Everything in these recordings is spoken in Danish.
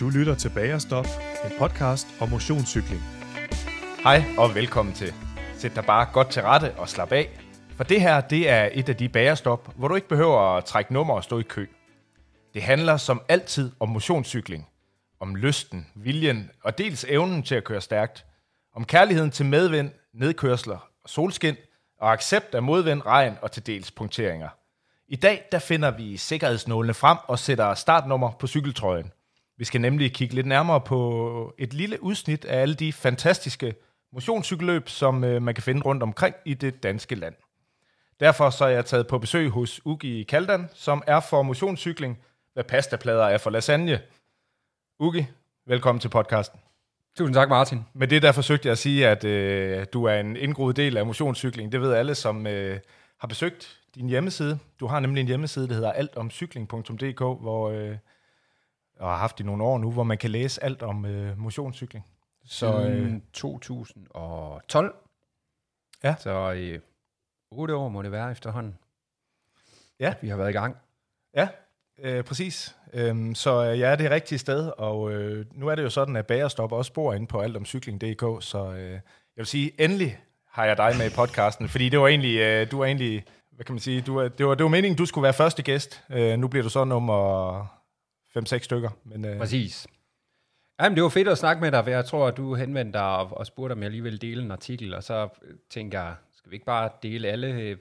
Du lytter til Bagerstop, en podcast om motionscykling. Hej og velkommen til. Sæt dig bare godt til rette og slap af. For det her, det er et af de bagerstop, hvor du ikke behøver at trække nummer og stå i kø. Det handler som altid om motionscykling. Om lysten, viljen og dels evnen til at køre stærkt. Om kærligheden til medvind, nedkørsler og solskin, og accept af modvind, regn og til dels punkteringer. I dag der finder vi sikkerhedsnålene frem og sætter startnummer på cykeltrøjen. Vi skal nemlig kigge lidt nærmere på et lille udsnit af alle de fantastiske motionscykelløb, som øh, man kan finde rundt omkring i det danske land. Derfor så er jeg taget på besøg hos Ugi Kaldan, som er for motionscykling, hvad pastaplader er for lasagne. Ugi, velkommen til podcasten. Tusind tak, Martin. Med det der forsøgte jeg at sige, at øh, du er en indgroet del af motionscykling. Det ved alle, som øh, har besøgt din hjemmeside. Du har nemlig en hjemmeside, der hedder altomcykling.dk, hvor øh, og har haft i nogle år nu, hvor man kan læse alt om øh, motionscykling. Så øh, 2012. Ja. Så i øh, 8 år må det være efterhånden. Ja. Vi har været i gang. Ja, øh, præcis. Øhm, så øh, jeg er det rigtige sted, og øh, nu er det jo sådan, at Bagerstop også bor inde på altomcykling.dk, så øh, jeg vil sige, endelig har jeg dig med i podcasten, fordi det var egentlig, øh, du var egentlig, hvad kan man sige, du, det, var, det var meningen, du skulle være første gæst. Øh, nu bliver du så nummer 5-6 stykker. Men, øh, Præcis. Jamen, det var fedt at snakke med dig, for jeg tror, at du henvendte dig og, og spurgte, om jeg lige ville dele en artikel, og så øh, tænkte jeg, skal vi ikke bare dele alle, øh,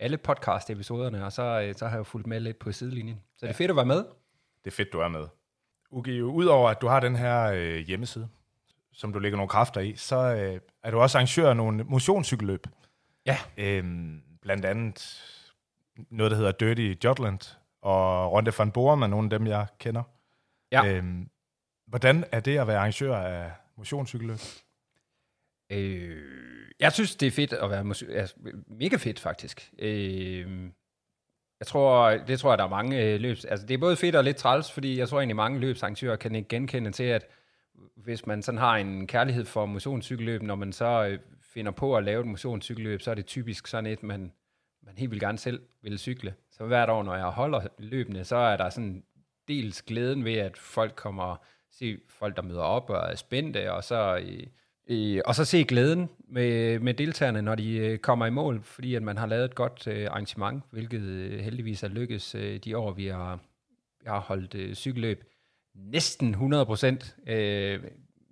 alle podcast-episoderne, og så, øh, så har jeg jo fulgt med lidt på sidelinjen. Så det er fedt at være med. Det er fedt, du er med. Ugi, udover at du har den her øh, hjemmeside, som du lægger nogle kræfter i, så øh, er du også arrangør af nogle motionscykelløb. Ja. Øhm, blandt andet noget, der hedder Dirty Jutland, og Ronde van Borum er nogle af dem, jeg kender. Ja. Øhm, hvordan er det at være arrangør af motionscykelløb? Øh, jeg synes, det er fedt at være altså, mega fedt, faktisk. Øh, jeg tror, det tror jeg, der er mange øh, løbs... Altså, det er både fedt og lidt træls, fordi jeg tror egentlig, mange løbsarrangører kan ikke genkende til, at hvis man sådan har en kærlighed for motionscykelløb, når man så øh, finder på at lave et motionscykelløb, så er det typisk sådan et, man, man helt vildt gerne selv vil cykle. Så hvert år, når jeg holder løbende, så er der sådan dels glæden ved, at folk kommer se folk, der møder op og er spændte, og så, øh, øh, og så se glæden med, med deltagerne, når de øh, kommer i mål, fordi at man har lavet et godt øh, arrangement, hvilket øh, heldigvis er lykkes øh, de år, vi har, vi har holdt øh, cykelløb. Næsten 100 procent. Øh,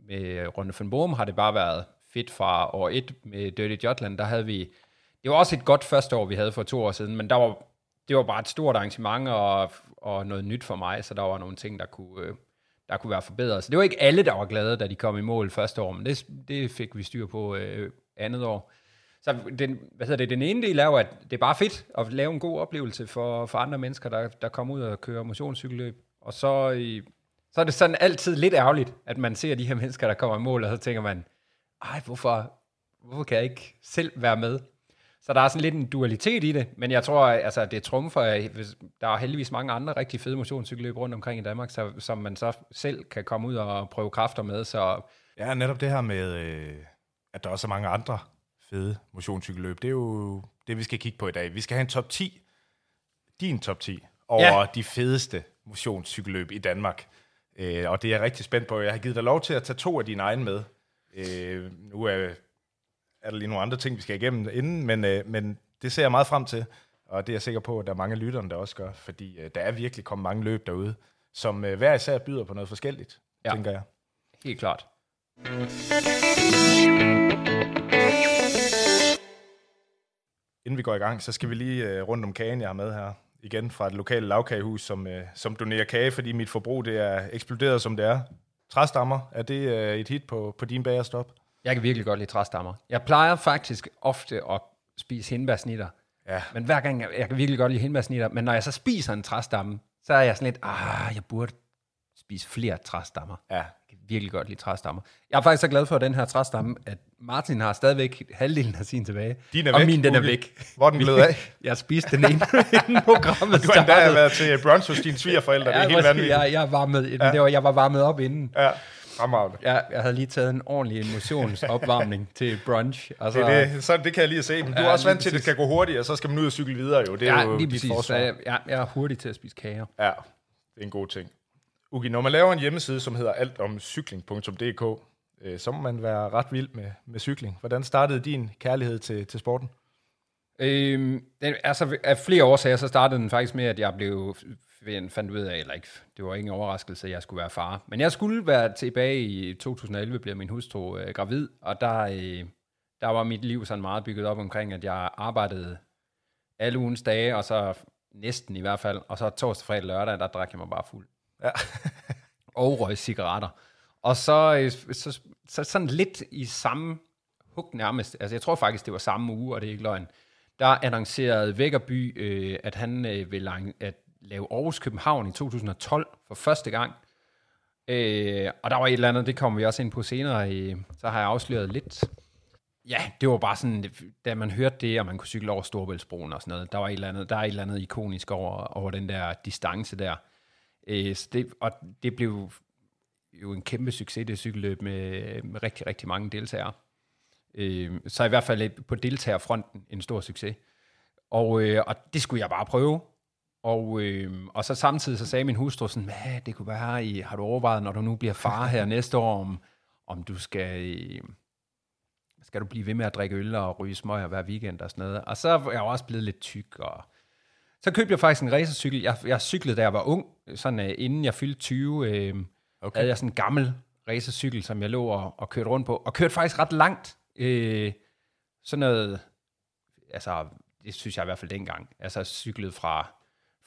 med Runde von Borum har det bare været fedt fra år 1 med Dirty Jutland. Der havde vi, det var også et godt første år, vi havde for to år siden, men der var, det var bare et stort arrangement og, og noget nyt for mig, så der var nogle ting, der kunne, øh, der kunne være forbedret. Så det var ikke alle, der var glade, da de kom i mål første år, men det, det fik vi styr på øh, andet år. Så den, hvad hedder det, den ene del er jo, at det er bare fedt at lave en god oplevelse for, for andre mennesker, der, der kommer ud og kører motionscykelløb. Og så, øh, så er det sådan altid lidt ærgerligt, at man ser de her mennesker, der kommer i mål, og så tænker man, ej, hvorfor, hvorfor kan jeg ikke selv være med? Så der er sådan lidt en dualitet i det, men jeg tror, altså, det trumfer, der er heldigvis mange andre rigtig fede motionscykelløb rundt omkring i Danmark, så, som man så selv kan komme ud og prøve kræfter med, så Ja, netop det her med, øh, at der også er mange andre fede motionscykelløb, det er jo det, vi skal kigge på i dag. Vi skal have en top 10, din top 10, over. Ja. de fedeste motionscykelløb i Danmark. Øh, og det er jeg rigtig spændt på. Jeg har givet dig lov til at tage to af dine egne med. Øh, nu er, er der lige nogle andre ting, vi skal igennem inden, men, øh, men det ser jeg meget frem til. Og det er jeg sikker på, at der er mange lytterne, der også gør, fordi øh, der er virkelig kommet mange løb derude, som øh, hver især byder på noget forskelligt, ja. Tænker jeg. helt klart. Inden vi går i gang, så skal vi lige øh, rundt om kagen, jeg har med her. Igen fra et lokale lavkagehus, som, øh, som donerer kage, fordi mit forbrug det er eksploderet, som det er. Træstammer, er det øh, et hit på, på din bagerstop? Jeg kan virkelig godt lide træstammer. Jeg plejer faktisk ofte at spise hindbærsnitter, Ja. men hver gang, jeg, jeg kan virkelig godt lide hindbærsnitter, men når jeg så spiser en træstamme, så er jeg sådan lidt, ah, jeg burde spise flere træstammer. Ja. Jeg kan virkelig godt lide træstammer. Jeg er faktisk så glad for den her træstamme, at Martin har stadigvæk halvdelen af sin tilbage. Din er og væk, min, den er væk. Hvor er den blevet af? Jeg spiste den ene, inden programmet Du har endda været til brunch hos dine svigerforældre, det er helt vanvittigt. jeg, jeg, var med, ja. det var, jeg var varmet op inden. Ja, fremragende. Jeg, jeg havde lige taget en ordentlig emotionsopvarmning til brunch. Og så, Det, er det, så det kan jeg lige se. Men du er Ja, også vant til, at det skal gå hurtigt, og så skal man ud og cykle videre jo. Det er ja, jo lige præcis. Så jeg, jeg, jeg er hurtig til at spise kager. Ja, det er en god ting. Ugi, når man laver en hjemmeside, som hedder altomcykling.dk, øh, så må man være ret vild med, med cykling. Hvordan startede din kærlighed til, til sporten? Øhm, den, altså, af flere årsager, så startede den faktisk med, at jeg blev fandt ud af, eller ikke, det var ingen overraskelse, at jeg skulle være far. Men jeg skulle være tilbage i 2011, blev min hustru øh, gravid, og der, øh, der var mit liv sådan meget bygget op omkring, at jeg arbejdede alle ugens dage, og så næsten i hvert fald, og så torsdag, fredag, lørdag, der drak jeg mig bare fuld. Ja. og røg cigaretter. Og så, øh, så, så sådan lidt i samme hug nærmest, altså jeg tror faktisk, det var samme uge, og det er ikke løgn, der annoncerede Vækkerby, øh, at han øh, ville at lave Aarhus København i 2012 for første gang. Øh, og der var et eller andet, det kommer vi også ind på senere, i, så har jeg afsløret lidt. Ja, det var bare sådan, da man hørte det, og man kunne cykle over Storbæltsbroen og sådan noget, der var et eller andet, der er et eller andet ikonisk over, over den der distance der. Øh, det, og det blev jo en kæmpe succes, det cykelløb med, med rigtig, rigtig mange deltagere. Øh, så i hvert fald på deltagerfronten en stor succes. Og, øh, og det skulle jeg bare prøve. Og, øh, og så samtidig så sagde min hustru sådan, hvad det kunne være, i, har du overvejet, når du nu bliver far her næste år, om, om du skal, øh, skal du blive ved med at drikke øl og ryge smøger hver weekend og sådan noget. Og så er jeg også blevet lidt tyk, og så købte jeg faktisk en racercykel. Jeg, jeg cyklede, da jeg var ung, sådan uh, inden jeg fyldte 20, øh, okay. havde jeg sådan en gammel racercykel, som jeg lå og, og kørte rundt på, og kørte faktisk ret langt. Øh, sådan noget, altså, det synes jeg i hvert fald dengang. Altså, cyklede fra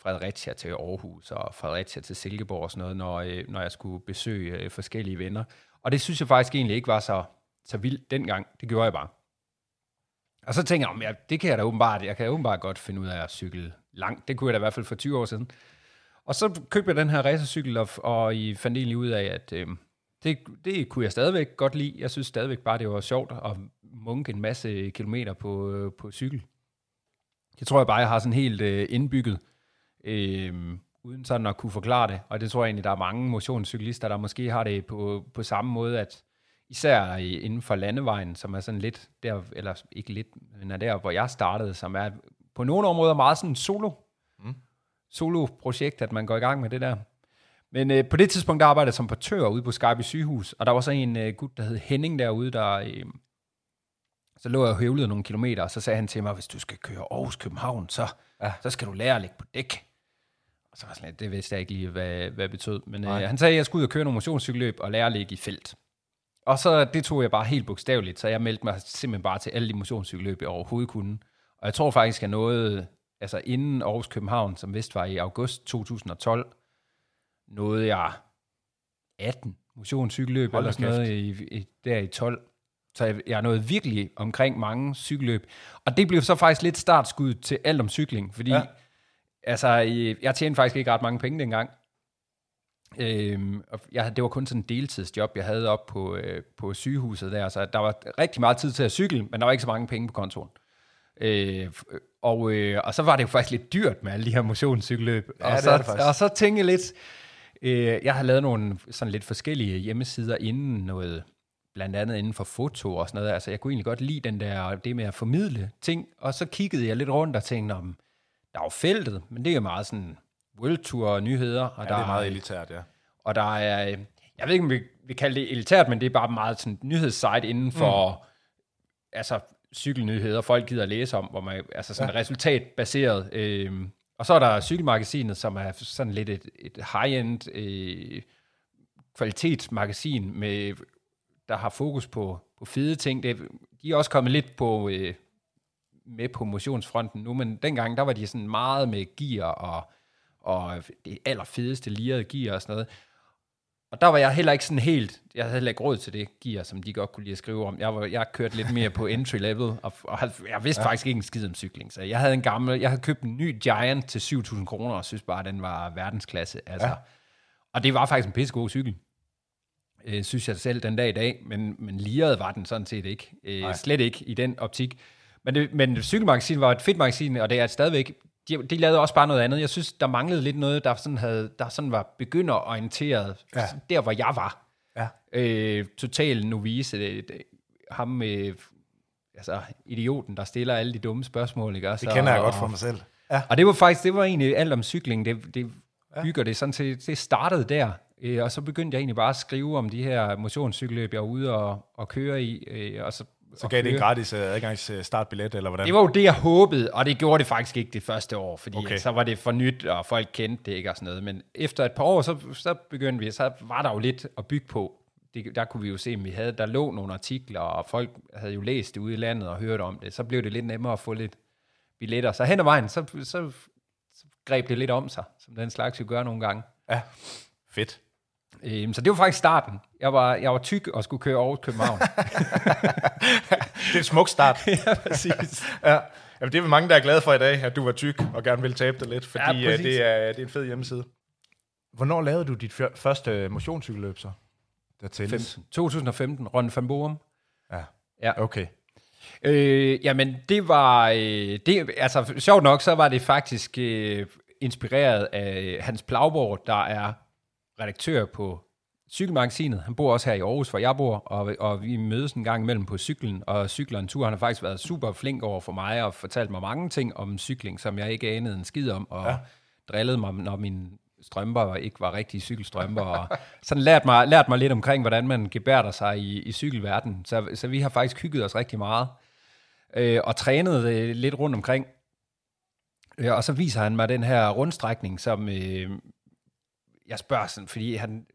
Fredericia til Aarhus og Fredericia til Silkeborg og sådan noget, når, øh, når jeg skulle besøge øh, forskellige venner. Og det synes jeg faktisk egentlig ikke var så, så vildt dengang. Det gjorde jeg bare. Og så tænker jeg, ja, det kan jeg da åbenbart, jeg kan åbenbart godt finde ud af at cykle langt. Det kunne jeg da i hvert fald for 20 år siden. Og så købte jeg den her racercykel, og, og I fandt egentlig ud af, at øh, det, det kunne jeg stadigvæk godt lide. Jeg synes stadigvæk bare, det var sjovt at munke en masse kilometer på, øh, på cykel. Det tror jeg bare, jeg har sådan helt øh, indbygget øh, uden sådan at kunne forklare det. Og det tror jeg egentlig, der er mange motionscyklister, der måske har det på, på samme måde, at især inden for landevejen, som er sådan lidt der, eller ikke lidt, men er der, hvor jeg startede, som er på nogle områder meget sådan solo, mm. solo-projekt, at man går i gang med det der. Men øh, på det tidspunkt, der arbejdede jeg som portør ude på Skarby sygehus, og der var så en øh, gut, der hed Henning derude, der... Øh, så lå jeg og høvlede nogle kilometer, og så sagde han til mig, hvis du skal køre Aarhus København, så, ja. så skal du lære at ligge på dæk. Og så var sådan lidt, det vidste jeg ikke lige, hvad, hvad det betød. Men øh, han sagde, at jeg skulle ud og køre nogle motionscykelløb og lære at ligge i felt. Og så det tog jeg bare helt bogstaveligt, så jeg meldte mig simpelthen bare til alle de motionscykelløb, jeg overhovedet kunne. Og jeg tror faktisk, jeg nåede, altså inden Aarhus København, som vist var i august 2012, nåede jeg 18 motionscykelløb eller sådan noget i, i, der i 12. Så jeg, jeg nåede virkelig omkring mange cykelløb. Og det blev så faktisk lidt startskud til alt om cykling, fordi ja. Altså, jeg tjente faktisk ikke ret mange penge dengang. Øhm, og jeg, det var kun sådan en deltidsjob, jeg havde op på, øh, på sygehuset der, så der var rigtig meget tid til at cykle, men der var ikke så mange penge på kontoen. Øh, og, øh, og så var det jo faktisk lidt dyrt med alle de her motionscykelløb. Ja, og, så, og så tænkte jeg lidt, øh, jeg har lavet nogle sådan lidt forskellige hjemmesider inden noget, blandt andet inden for foto og sådan noget. Altså jeg kunne egentlig godt lide den der, det med at formidle ting, og så kiggede jeg lidt rundt og tænkte, om der er jo feltet, men det er jo meget sådan World Tour nyheder. Og ja, der det er meget elitært, ja. Og der er, øh, jeg ved ikke, om vi, vi kalder det elitært, men det er bare meget sådan nyhedssite inden for, mm. altså cykelnyheder, folk gider at læse om, hvor man, altså sådan ja. resultatbaseret. Øh, og så er der cykelmagasinet, som er sådan lidt et, et high-end øh, kvalitetsmagasin, med, der har fokus på, på fede ting. Det, de er også kommet lidt på, øh, med på motionsfronten nu, men dengang, der var de sådan meget med gear og, og det allerfedeste lirede gear og sådan noget. Og der var jeg heller ikke sådan helt, jeg havde heller ikke råd til det gear, som de godt kunne lide at skrive om. Jeg, var, jeg kørte lidt mere på entry level, og, og jeg vidste ja. faktisk ikke en skid om cykling. Så jeg havde en gammel, jeg havde købt en ny Giant til 7.000 kroner, og synes bare, den var verdensklasse. Altså. Ja. Og det var faktisk en pissegod cykel. Øh, synes jeg selv den dag i dag, men, men liret var den sådan set ikke. Øh, slet ikke i den optik. Men, det, men cykelmagasin var et fedt magasin, og det er stadigvæk de, de lavede også bare noget andet. Jeg synes, der manglede lidt noget, der sådan, havde, der sådan var begynderorienteret, ja. der hvor jeg var. Ja. Øh, total novice. Det, det, ham med altså, idioten, der stiller alle de dumme spørgsmål. Ikke? Altså, det kender jeg og, godt for mig selv. Ja. Og det var faktisk, det var egentlig alt om cykling. Det, det bygger ja. det sådan til, det startede der. Øh, og så begyndte jeg egentlig bare at skrive om de her motionscykelløb, jeg var ude og, og køre i. Øh, og så, Så gav det en gratis uh, adgangs uh, startbillet, eller hvordan? Det var jo det, jeg håbede, og det gjorde det faktisk ikke det første år, fordi Okay. okay. så var det for nyt, og folk kendte det ikke og sådan noget. Men efter et par år, så, så begyndte vi, så var der jo lidt at bygge på. Det, der kunne vi jo se, at vi havde, der lå nogle artikler, og folk havde jo læst det ude i landet og hørt om det. Så blev det lidt nemmere at få lidt billetter. Så hen ad vejen, så, så, så greb det lidt om sig, som den slags jo gør nogle gange. Ja, fedt. Øhm, så det var faktisk starten. Jeg var, jeg var tyk og skulle køre over til København. Det er en smuk start. ja, præcis. ja. Jamen, det er vi mange, der er glade for i dag, at du var tyk og gerne ville tabe dig lidt, fordi Ja, ja, præcis. det, er, det er en fed hjemmeside. Hvornår lavede du dit fyr- første motionscykelløb så? Der tælles. 2015, Ron van Borum. Ja. Ja. Okay. Øh, jamen, det var... Øh, det, altså, sjovt nok, så var det faktisk øh, inspireret af Hans Plagborg, der er redaktør på Cykelmagasinet. Han bor også her i Aarhus, hvor jeg bor, og, og vi mødes en gang imellem på cyklen, og cykler en tur. Han har faktisk været super flink over for mig, og fortalt mig mange ting om cykling, som jeg ikke anede en skid om, og ja. drillede mig, når mine strømper ikke var rigtige cykelstrømper, og sådan lært mig, lært mig lidt omkring, hvordan man gebærder sig i, i cykelverdenen. Så, så vi har faktisk hygget os rigtig meget, øh, og trænet øh, lidt rundt omkring. Øh, og så viser han mig den her rundstrækning, som øh, jeg spørger sådan, fordi han,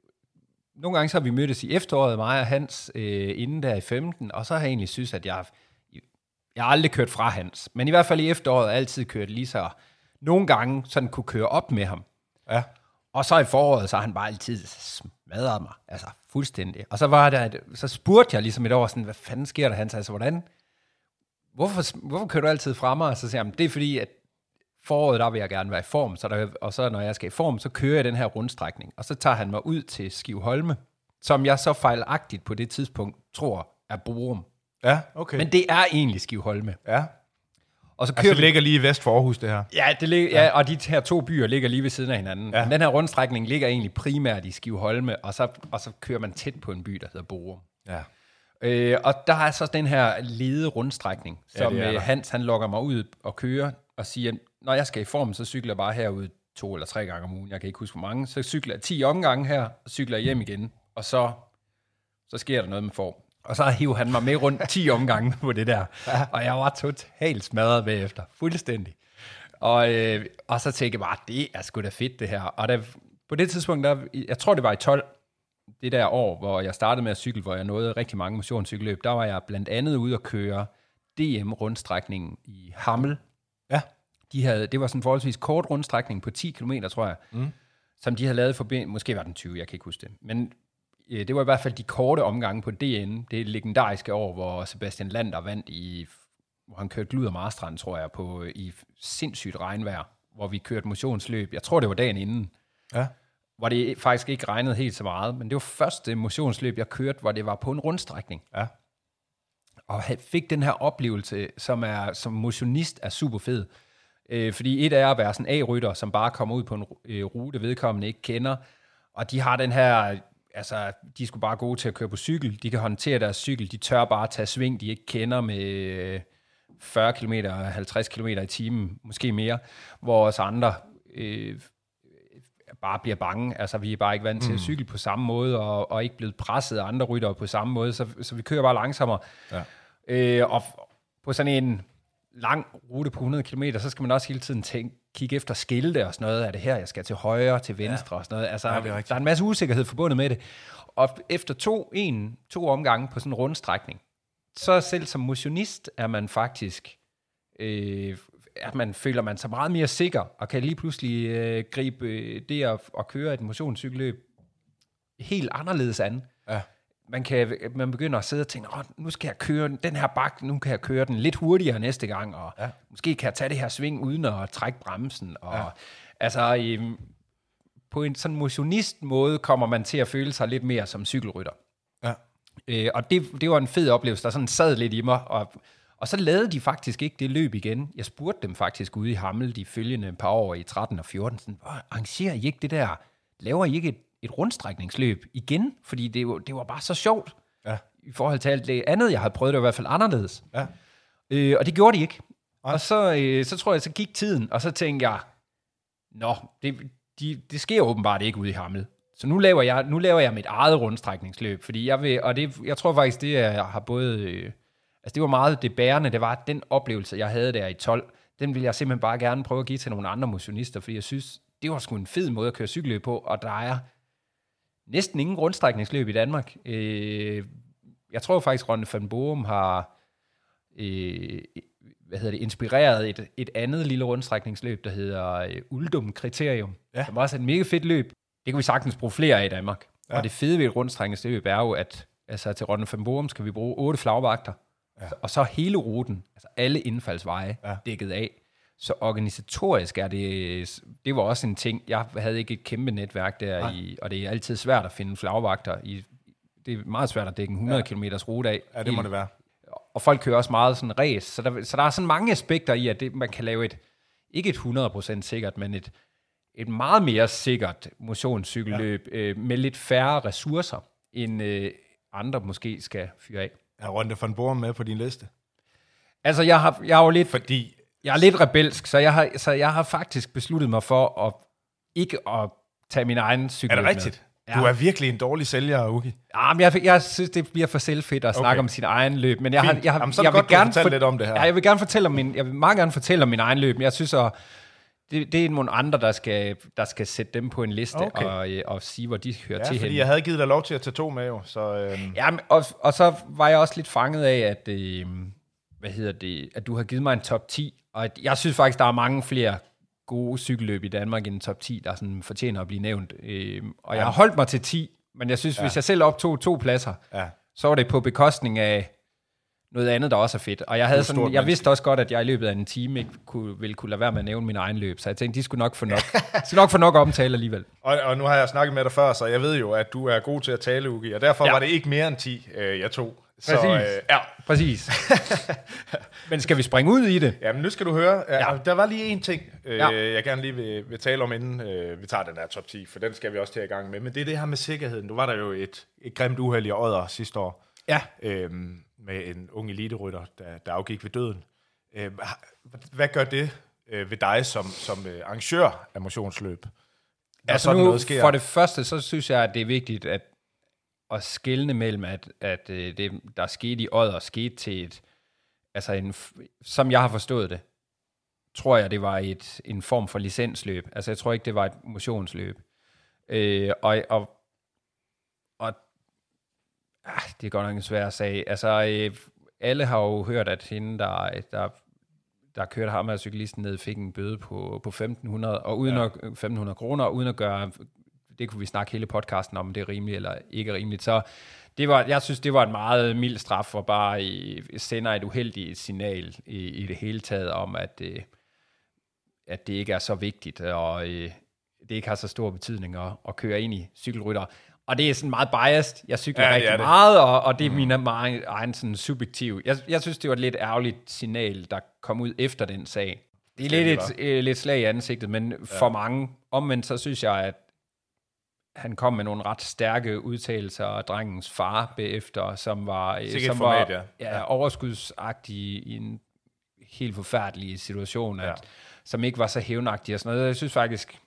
nogle gange så har vi mødtes i efteråret, mig og Hans, øh, inden der i 15, og så har jeg egentlig synes, at jeg, jeg har aldrig kørt fra Hans, men i hvert fald i efteråret altid kørt lige så, nogle gange sådan kunne køre op med ham. Ja. Og så i foråret, så har han bare altid smadret mig, altså fuldstændig. Og så var der, et, så spurgte jeg ligesom et år sådan, hvad fanden sker der, Hans? Altså, hvordan, hvorfor, hvorfor kører du altid fra mig? Og så siger han, det er fordi, at foråret, der vil jeg gerne være i form, så der, og så når jeg skal i form, så kører jeg den her rundstrækning. Og så tager han mig ud til Skivholme, som jeg så fejlagtigt på det tidspunkt tror er Borum. Ja, okay. Men det er egentlig Skivholme. ja. Og så kører Altså, det ligger lige vest for Aarhus, det her. Ja, det ligger, ja, og de her to byer ligger lige ved siden af hinanden. Ja. Ja. Men den her rundstrækning ligger egentlig primært i Skivholme, og så, og så kører man tæt på en by, der hedder Borum. Ja. Øh, og der er så den her lede rundstrækning, Ja, som ja, der. Hans han lokker mig ud og kører og siger, når jeg skal i form, så cykler jeg bare herud to eller tre gange om ugen. Jeg kan ikke huske, hvor mange. Så cykler jeg 10 omgange her, og cykler hjem igen. Og så, så sker der noget med form. Og så hiver han mig med rundt 10 omgange på det der. Og jeg var totalt smadret bagefter. Fuldstændig. Og, øh, og så tænkte jeg bare, det er sgu da fedt det her. Og der, på det tidspunkt, der, jeg tror det var i 12, det der år, hvor jeg startede med at cykle, hvor jeg nåede rigtig mange motionscykelløb, der var jeg blandt andet ude at køre DM-rundstrækningen i Hammel. De havde, det var sådan en forholdsvis kort rundstrækning på 10 km, tror jeg, mm. som de havde lavet for, måske var den 20, jeg kan ikke huske det. Men øh, det var i hvert fald de korte omgange på DN, det legendariske år, hvor Sebastian Lander vandt i, hvor han kørte Glud og Marstrand, tror jeg, på, i sindssygt regnvejr, hvor vi kørte motionsløb. Jeg tror, det var dagen inden Ja. hvor det faktisk ikke regnede helt så meget, men det var første motionsløb, jeg kørte, hvor det var på en rundstrækning. Ja. Og fik den her oplevelse, som er som motionist er super fed. Øh, fordi et er at være sådan A-rytter, som bare kommer ud på en øh, rute, vedkommende ikke kender, og de har den her, altså, de sgu bare gode til at køre på cykel, de kan håndtere deres cykel, de tør bare tage sving, de ikke kender med øh, 40 km, 50 km i timen, måske mere, hvor os andre øh, bare bliver bange. Altså, vi er bare ikke vant til at cykle på samme måde, og, og ikke blevet presset af andre ryttere på samme måde, så, så vi kører bare langsommere. Ja. Øh, og på sådan en lang rute på 100 km, så skal man også hele tiden tænke, kigge efter skilte og sådan noget. Er det her, jeg skal til højre, til venstre ja. og sådan noget? Altså, Ja, er der er en masse usikkerhed forbundet med det. Og efter to, en, to omgange på sådan en rundstrækning, så selv som motionist er man faktisk, øh, at man føler man sig meget mere sikker, og kan lige pludselig øh, gribe øh, det at, at køre et motionscykelløb helt anderledes an. Man, kan, man begynder at sidde og tænke, Åh, nu skal jeg køre den, den her bakke, nu kan jeg køre den lidt hurtigere næste gang, og Ja. måske kan jeg tage det her sving uden at trække bremsen. Og, ja. Altså, øhm, på en sådan motionist måde kommer man til at føle sig lidt mere som cykelrytter. Ja. Øh, og det, det var en fed oplevelse, der sådan sad lidt i mig. Og, og så lavede de faktisk ikke det løb igen. Jeg spurgte dem faktisk ude i Hammel de følgende par år i 13 og 14. Sådan, "Hvor arrangerer I ikke det der? Laver I ikke et, et rundstrækningsløb igen? Fordi det, var- det var bare så sjovt. Ja. I forhold til alt det andet, jeg havde prøvet, det var i hvert fald anderledes. Ja. Øh, og det gjorde de ikke. Og så, øh, så tror jeg, så gik tiden, og så tænkte jeg, nå, det, de, det sker åbenbart ikke ude i Hammel. Så nu laver jeg, nu laver jeg mit eget rundstrækningsløb, fordi jeg vil, og det, jeg tror faktisk, det er, har både, øh, altså det var meget det bærende, det var at den oplevelse, jeg havde der i 12, den vil jeg simpelthen bare gerne prøve at give til nogle andre motionister, fordi jeg synes, det var sgu en fed måde at køre cykelløb på, og der er næsten ingen rundstrækningsløb i Danmark. Øh, jeg tror faktisk, Ronde van Boom har øh, hvad hedder det, inspireret et, et andet lille rundstrækningsløb, der hedder øh, Uldum Kriterium, ja. som også er et mega fedt løb. Det kan vi sagtens bruge flere af i Danmark. Ja. Og det fede ved et rundstrækningsløb er jo, at altså, til Ronde van Boom skal vi bruge otte flagvagter, ja. og så hele ruten, altså alle indfaldsveje, ja. dækket af. Så organisatorisk er det, det var også en ting, jeg havde ikke et kæmpe netværk der, i, og det er altid svært at finde flagvagter. I, det er meget svært at dække en 100 ja. km rute af. Ja, det må det være. Og folk kører også meget sådan race, så der, så der er sådan mange aspekter i, at det, man kan lave et, ikke et 100% sikkert, men et, et meget mere sikkert motionscykelløb ja. øh, med lidt færre ressourcer, end øh, andre måske skal fyre af. Er Ronde van Borum med på din liste? Altså, jeg har, jeg har jo lidt... Fordi jeg er lidt rebelsk, så jeg har, så jeg har faktisk besluttet mig for at ikke at tage min egen cykel Er det rigtigt? Med. Ja. Du er virkelig en dårlig sælger, Uki. Ja, men jeg, jeg synes, det bliver for selvfedt at okay. snakke om sin egen løb. Men jeg, har, jeg, Jamen, så jeg vil godt, gerne fortælle for, lidt om det her. Ja, jeg vil gerne fortælle om min, jeg vil meget gerne fortælle om min egen løb, men jeg synes at det, det er nogle andre, der skal, der skal sætte dem på en liste okay. og, øh, og sige, hvor de hører ja, til fordi jeg havde givet dig lov til at tage to med jo. Så, øhm. ja, og, og så var jeg også lidt fanget af, at, øh, hvad hedder det, at du har givet mig en top 10, og jeg synes faktisk, der er mange flere gode cykelløb i Danmark end top 10, der sådan fortjener at blive nævnt. Øh, og ja. jeg har holdt mig til 10, men jeg synes, ja. hvis jeg selv optog to pladser, ja. så var det på bekostning af noget andet, der også er fedt. Og jeg, havde sådan, jeg vidste også godt, at jeg i løbet af en time ikke kunne, ville kunne lade være med at nævne min egen løb, så jeg tænkte, de skulle nok få nok, skulle nok få nok omtale alligevel. Og, og nu har jeg snakket med dig før, så jeg ved jo, at du er god til at tale, Ugi, og derfor ja. var det ikke mere end 10, øh, jeg tog. Præcis. Så, øh, ja. Præcis. Men skal vi springe ud i det? Jamen, nu skal du høre. Ja. Der var lige en ting, øh, ja. jeg gerne lige vil, vil tale om, inden øh, vi tager den her top 10, for den skal vi også til i gang med. Men det er det her med sikkerheden. Nu var der jo et, et grimt uheld i Odder sidste år. Ja. Øhm, med en ung eliterytter, der, der afgik ved døden. Øh, hvad gør det øh, ved dig som, som øh, arrangør af motionsløb? Altså nu, noget sker? for det første, så synes jeg, at det er vigtigt at, at skille mellem, at, at øh, det, der skete i Odder, skete til et, altså en, som jeg har forstået det, tror jeg, det var et, en form for licensløb. Altså jeg tror ikke, det var et motionsløb. Øh, og, og, og ah, det er godt nok en svær sag. Altså, øh, alle har jo hørt, at hende, der, der, der kørte ham her cyklisten ned, fik en bøde på, på 1500, og uden ja. at, 1500 kroner, uden at gøre, det kunne vi snakke hele podcasten om, det er rimeligt eller ikke rimeligt. Så det var, jeg synes, det var en meget mild straf, og bare i, sender et uheldigt signal i, i det hele taget om, at, øh, at det ikke er så vigtigt, og øh, det ikke har så stor betydning at, at køre ind i cykelrytter. Og det er sådan meget biased. Jeg cykler ja, rigtig det meget, og, og det er mm. min meget egen sådan subjektiv. Jeg, jeg synes, det var et lidt ærgerligt signal, der kom ud efter den sag. Det er lidt et øh, lidt slag i ansigtet, men ja. for mange. Omvendt så synes jeg, at han kom med nogle ret stærke udtalelser af drengens far bagefter, som var, som format, var ja. Ja, overskudsagtig i en helt forfærdelig situation, at, ja. som ikke var så hævnagtig og sådan noget. Jeg synes faktisk,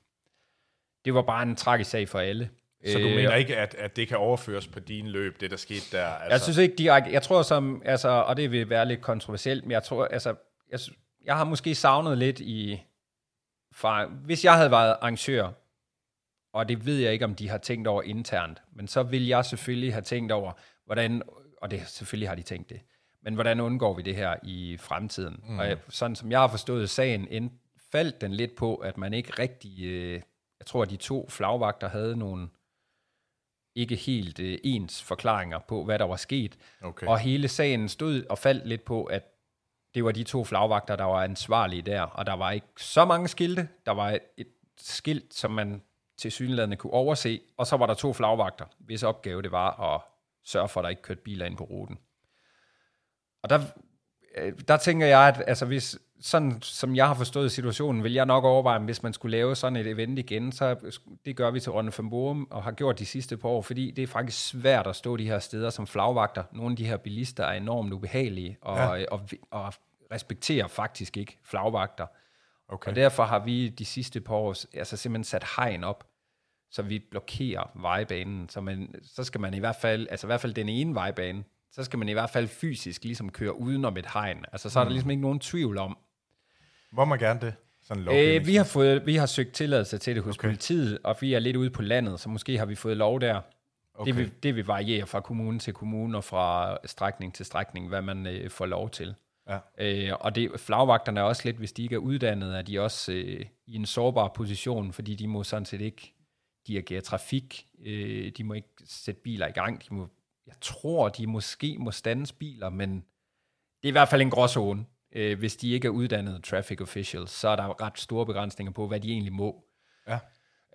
det var bare en tragisk sag for alle. Så du øh, mener ikke, at, at det kan overføres på din løb, det der skete der? Altså? Jeg synes ikke direkte. Jeg tror som, altså, og det vil være lidt kontroversielt, men jeg tror, altså, jeg, jeg har måske savnet lidt i, fra, hvis jeg havde været arrangør, og det ved jeg ikke, om de har tænkt over internt, men så vil jeg selvfølgelig have tænkt over, hvordan, og det selvfølgelig har de tænkt det, men hvordan undgår vi det her i fremtiden? Mm. Og jeg, sådan som jeg har forstået sagen, end, faldt den lidt på, at man ikke rigtig, øh, jeg tror, at de to flagvagter havde nogle ikke helt øh, ens forklaringer på, hvad der var sket. Okay. Og hele sagen stod og faldt lidt på, at det var de to flagvagter, der var ansvarlige der, og der var ikke så mange skilte. Der var et, et skilt, som man til synlædende kunne overse, og så var der to flagvagter, hvis opgave det var at sørge for, at der ikke kørte biler ind på ruten. Og der, øh, der tænker jeg, at altså, hvis, sådan som jeg har forstået situationen, vil jeg nok overveje, hvis man skulle lave sådan et event igen, så det gør vi til Ronde Femborum og har gjort de sidste par år, fordi det er faktisk svært at stå de her steder som flagvagter. Nogle af de her bilister er enormt ubehagelige og, ja. og, og, og respekterer faktisk ikke flagvagter. Okay. Og derfor har vi de sidste par år altså simpelthen sat hegn op, så vi blokerer vejbanen. Så, man, så skal man i hvert fald, altså i hvert fald den ene vejbane, så skal man i hvert fald fysisk ligesom køre udenom et hegn. Altså så er der ligesom ikke nogen tvivl om. Må man gerne det? Sådan Øh, vi, har fået, vi har søgt tilladelse til det hos okay. politiet, og vi er lidt ude på landet, så måske har vi fået lov der. Okay. Det, vil, det vil variere fra kommune til kommune og fra strækning til strækning, hvad man øh, får lov til. Ja. Øh, og det, flagvagterne er også lidt, hvis de ikke er uddannet, er de også øh, i en sårbar position, fordi de må sådan set ikke dirigere trafik, øh, de må ikke sætte biler i gang, de må, jeg tror, de måske må standes biler, men det er i hvert fald en gråzone. Øh, hvis de ikke er uddannede traffic officials, så er der ret store begrænsninger på, hvad de egentlig må. Ja.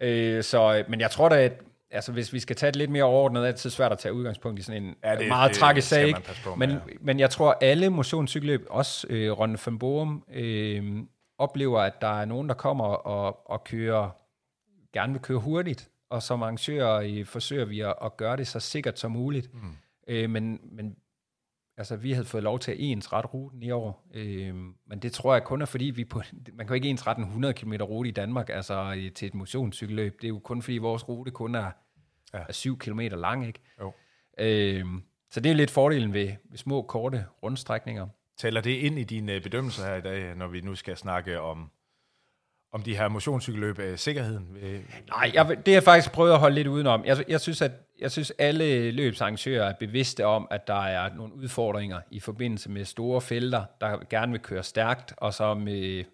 Øh, så, men jeg tror da, at altså, hvis vi skal tage det lidt mere overordnet, er det så svært at tage udgangspunkt i sådan en Ja, det- meget det tragisk sag. ikke? på Men, ja. men jeg tror, alle motionscykelløb, også øh, Ronde van Borum, øh, oplever, at der er nogen, der kommer og, og kører, gerne vil køre hurtigt, og som arrangører øh, forsøger vi at, at gøre det så sikkert som muligt. Mm. Øh, men, men altså, vi havde fået lov til at ensrette ruten i år, øh, men det tror jeg kun er fordi, vi på, man kan jo ikke ensrette en 100 km rute i Danmark altså, øh, til et motionscykelløb. Det er jo kun fordi, vores rute kun er, Ja. er 7 km lang, ikke? Jo. Øh, så det er lidt fordelen ved, ved små, korte rundstrækninger. Tæller det ind i dine bedømmelser her i dag, når vi nu skal snakke om, om de her motionscykelløb øh, sikkerheden? Øh, Nej, jeg, det har jeg faktisk prøvet at holde lidt udenom. Jeg, jeg, synes, at jeg synes, alle løbsarrangører er bevidste om, at der er nogle udfordringer i forbindelse med store felter, der gerne vil køre stærkt, og så med,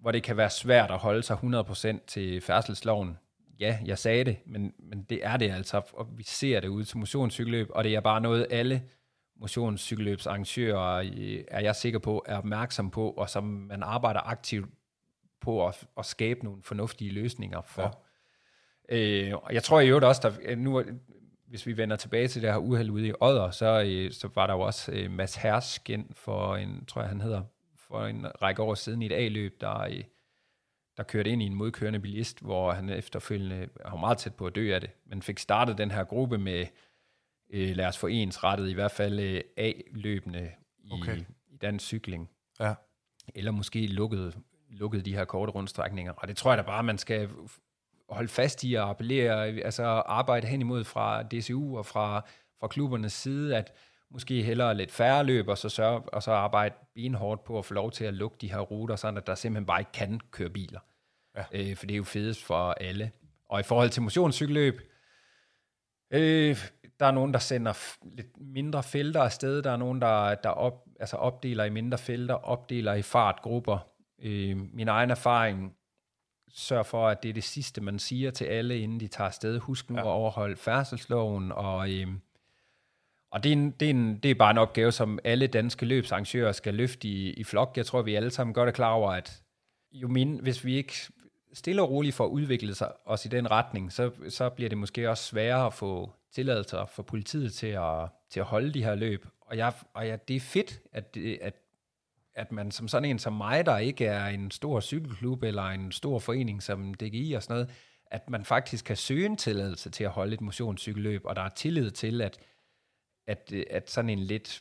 hvor det kan være svært at holde sig 100% til færdselsloven. Ja, jeg sagde det, men, men det er det altså, og vi ser det ude til motionscykelløb, og det er bare noget, alle motionscykelløbsarrangører øh, er jeg sikker på, er opmærksom på, og som man arbejder aktivt på at, at skabe nogle fornuftige løsninger for. Ja. Øh, og jeg tror i øvrigt også, der, nu, hvis vi vender tilbage til det her uheld ude i Odder, så, øh, så var der jo også øh, Mads Hersken for en, tror jeg han hedder, for en række år siden i et A-løb, der, øh, der kørte ind i en modkørende bilist, hvor han efterfølgende var meget tæt på at dø af det, men fik startet den her gruppe med, øh, lad os få ensrettet i hvert fald øh, A-løbende i, okay. i dansk cykling ja. eller måske lukket, lukket de her korte rundstrækninger. Og det tror jeg da bare, man skal holde fast i og appellere, altså arbejde hen imod fra DCU og fra, fra klubbernes side, at måske hellere lidt færre løb, og så, sørge, og så arbejde benhårdt på at få lov til at lukke de her ruter, sådan at der simpelthen bare ikke kan køre biler. Ja. Øh, for det er jo fedest for alle. Og i forhold til motionscykelløb, Øh, der er nogen, der sender lidt mindre felter afsted. Der er nogen, der, der op, altså opdeler i mindre felter, opdeler i fartgrupper. Øh, min egen erfaring sørg for, at det er det sidste, man siger til alle, inden de tager afsted. Husk nu ja. at overholde færdselsloven. Og, øh, og det, er en, det, er en, det er bare en opgave, som alle danske løbsarrangører skal løfte i, i flok. Jeg tror, vi alle sammen godt er klar over, at jo min, hvis vi ikke stille og roligt får udviklet sig os i den retning, så, så bliver det måske også sværere at få tilladelser for politiet til at, til at holde de her løb. Og, jeg, og jeg, det er fedt, at, det, at, at man som sådan en som mig, der ikke er en stor cykelklub eller en stor forening som DGI og sådan noget, at man faktisk kan søge en tilladelse til at holde et motionscykelløb, og der er tillid til, at, at, at sådan en lidt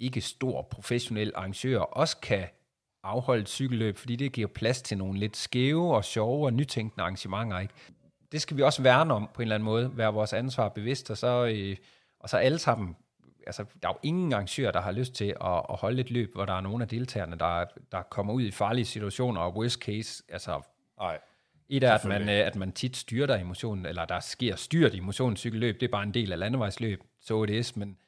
ikke stor professionel arrangør også kan afholde et cykelløb, fordi det giver plads til nogle lidt skæve og sjove og nytænkende arrangementer. Ikke? Det skal vi også værne om på en eller anden måde, være vores ansvar bevidst, og så, øh, og så alle sammen, altså der er jo ingen arrangør, der har lyst til at, at holde et løb, hvor der er nogle af deltagerne, der, der kommer ud i farlige situationer, og worst case, altså Nej. et er, at man, øh, at man tit styrter i motionen, eller der sker styrt i motionscykelløb, det er bare en del af landevejsløb, så det er, men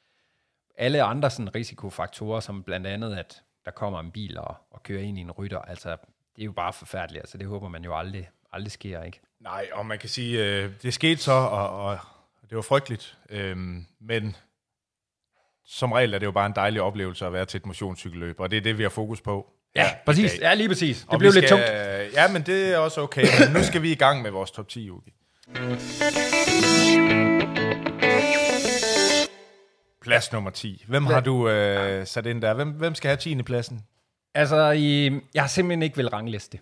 alle andre sådan risikofaktorer, som blandt andet, at der kommer en bil og, og kører ind i en rytter, altså det er jo bare forfærdeligt, altså det håber man jo aldrig, aldrig sker, ikke? Nej, og man kan sige, øh, det skete så, og, og det var frygteligt. Øhm, men som regel er det jo bare en dejlig oplevelse at være til et motionscykelløb, og det er det, vi har fokus på. i præcis. dag. Ja, lige præcis. Det Og blev lidt skal, tungt. Ja, men det er også okay. Men nu skal vi i gang med vores top 10, Ugi. Plads nummer 10. Hvem har du øh, sat ind der? Hvem, hvem skal have 10. pladsen? Altså, i, jeg har simpelthen ikke vil rangliste.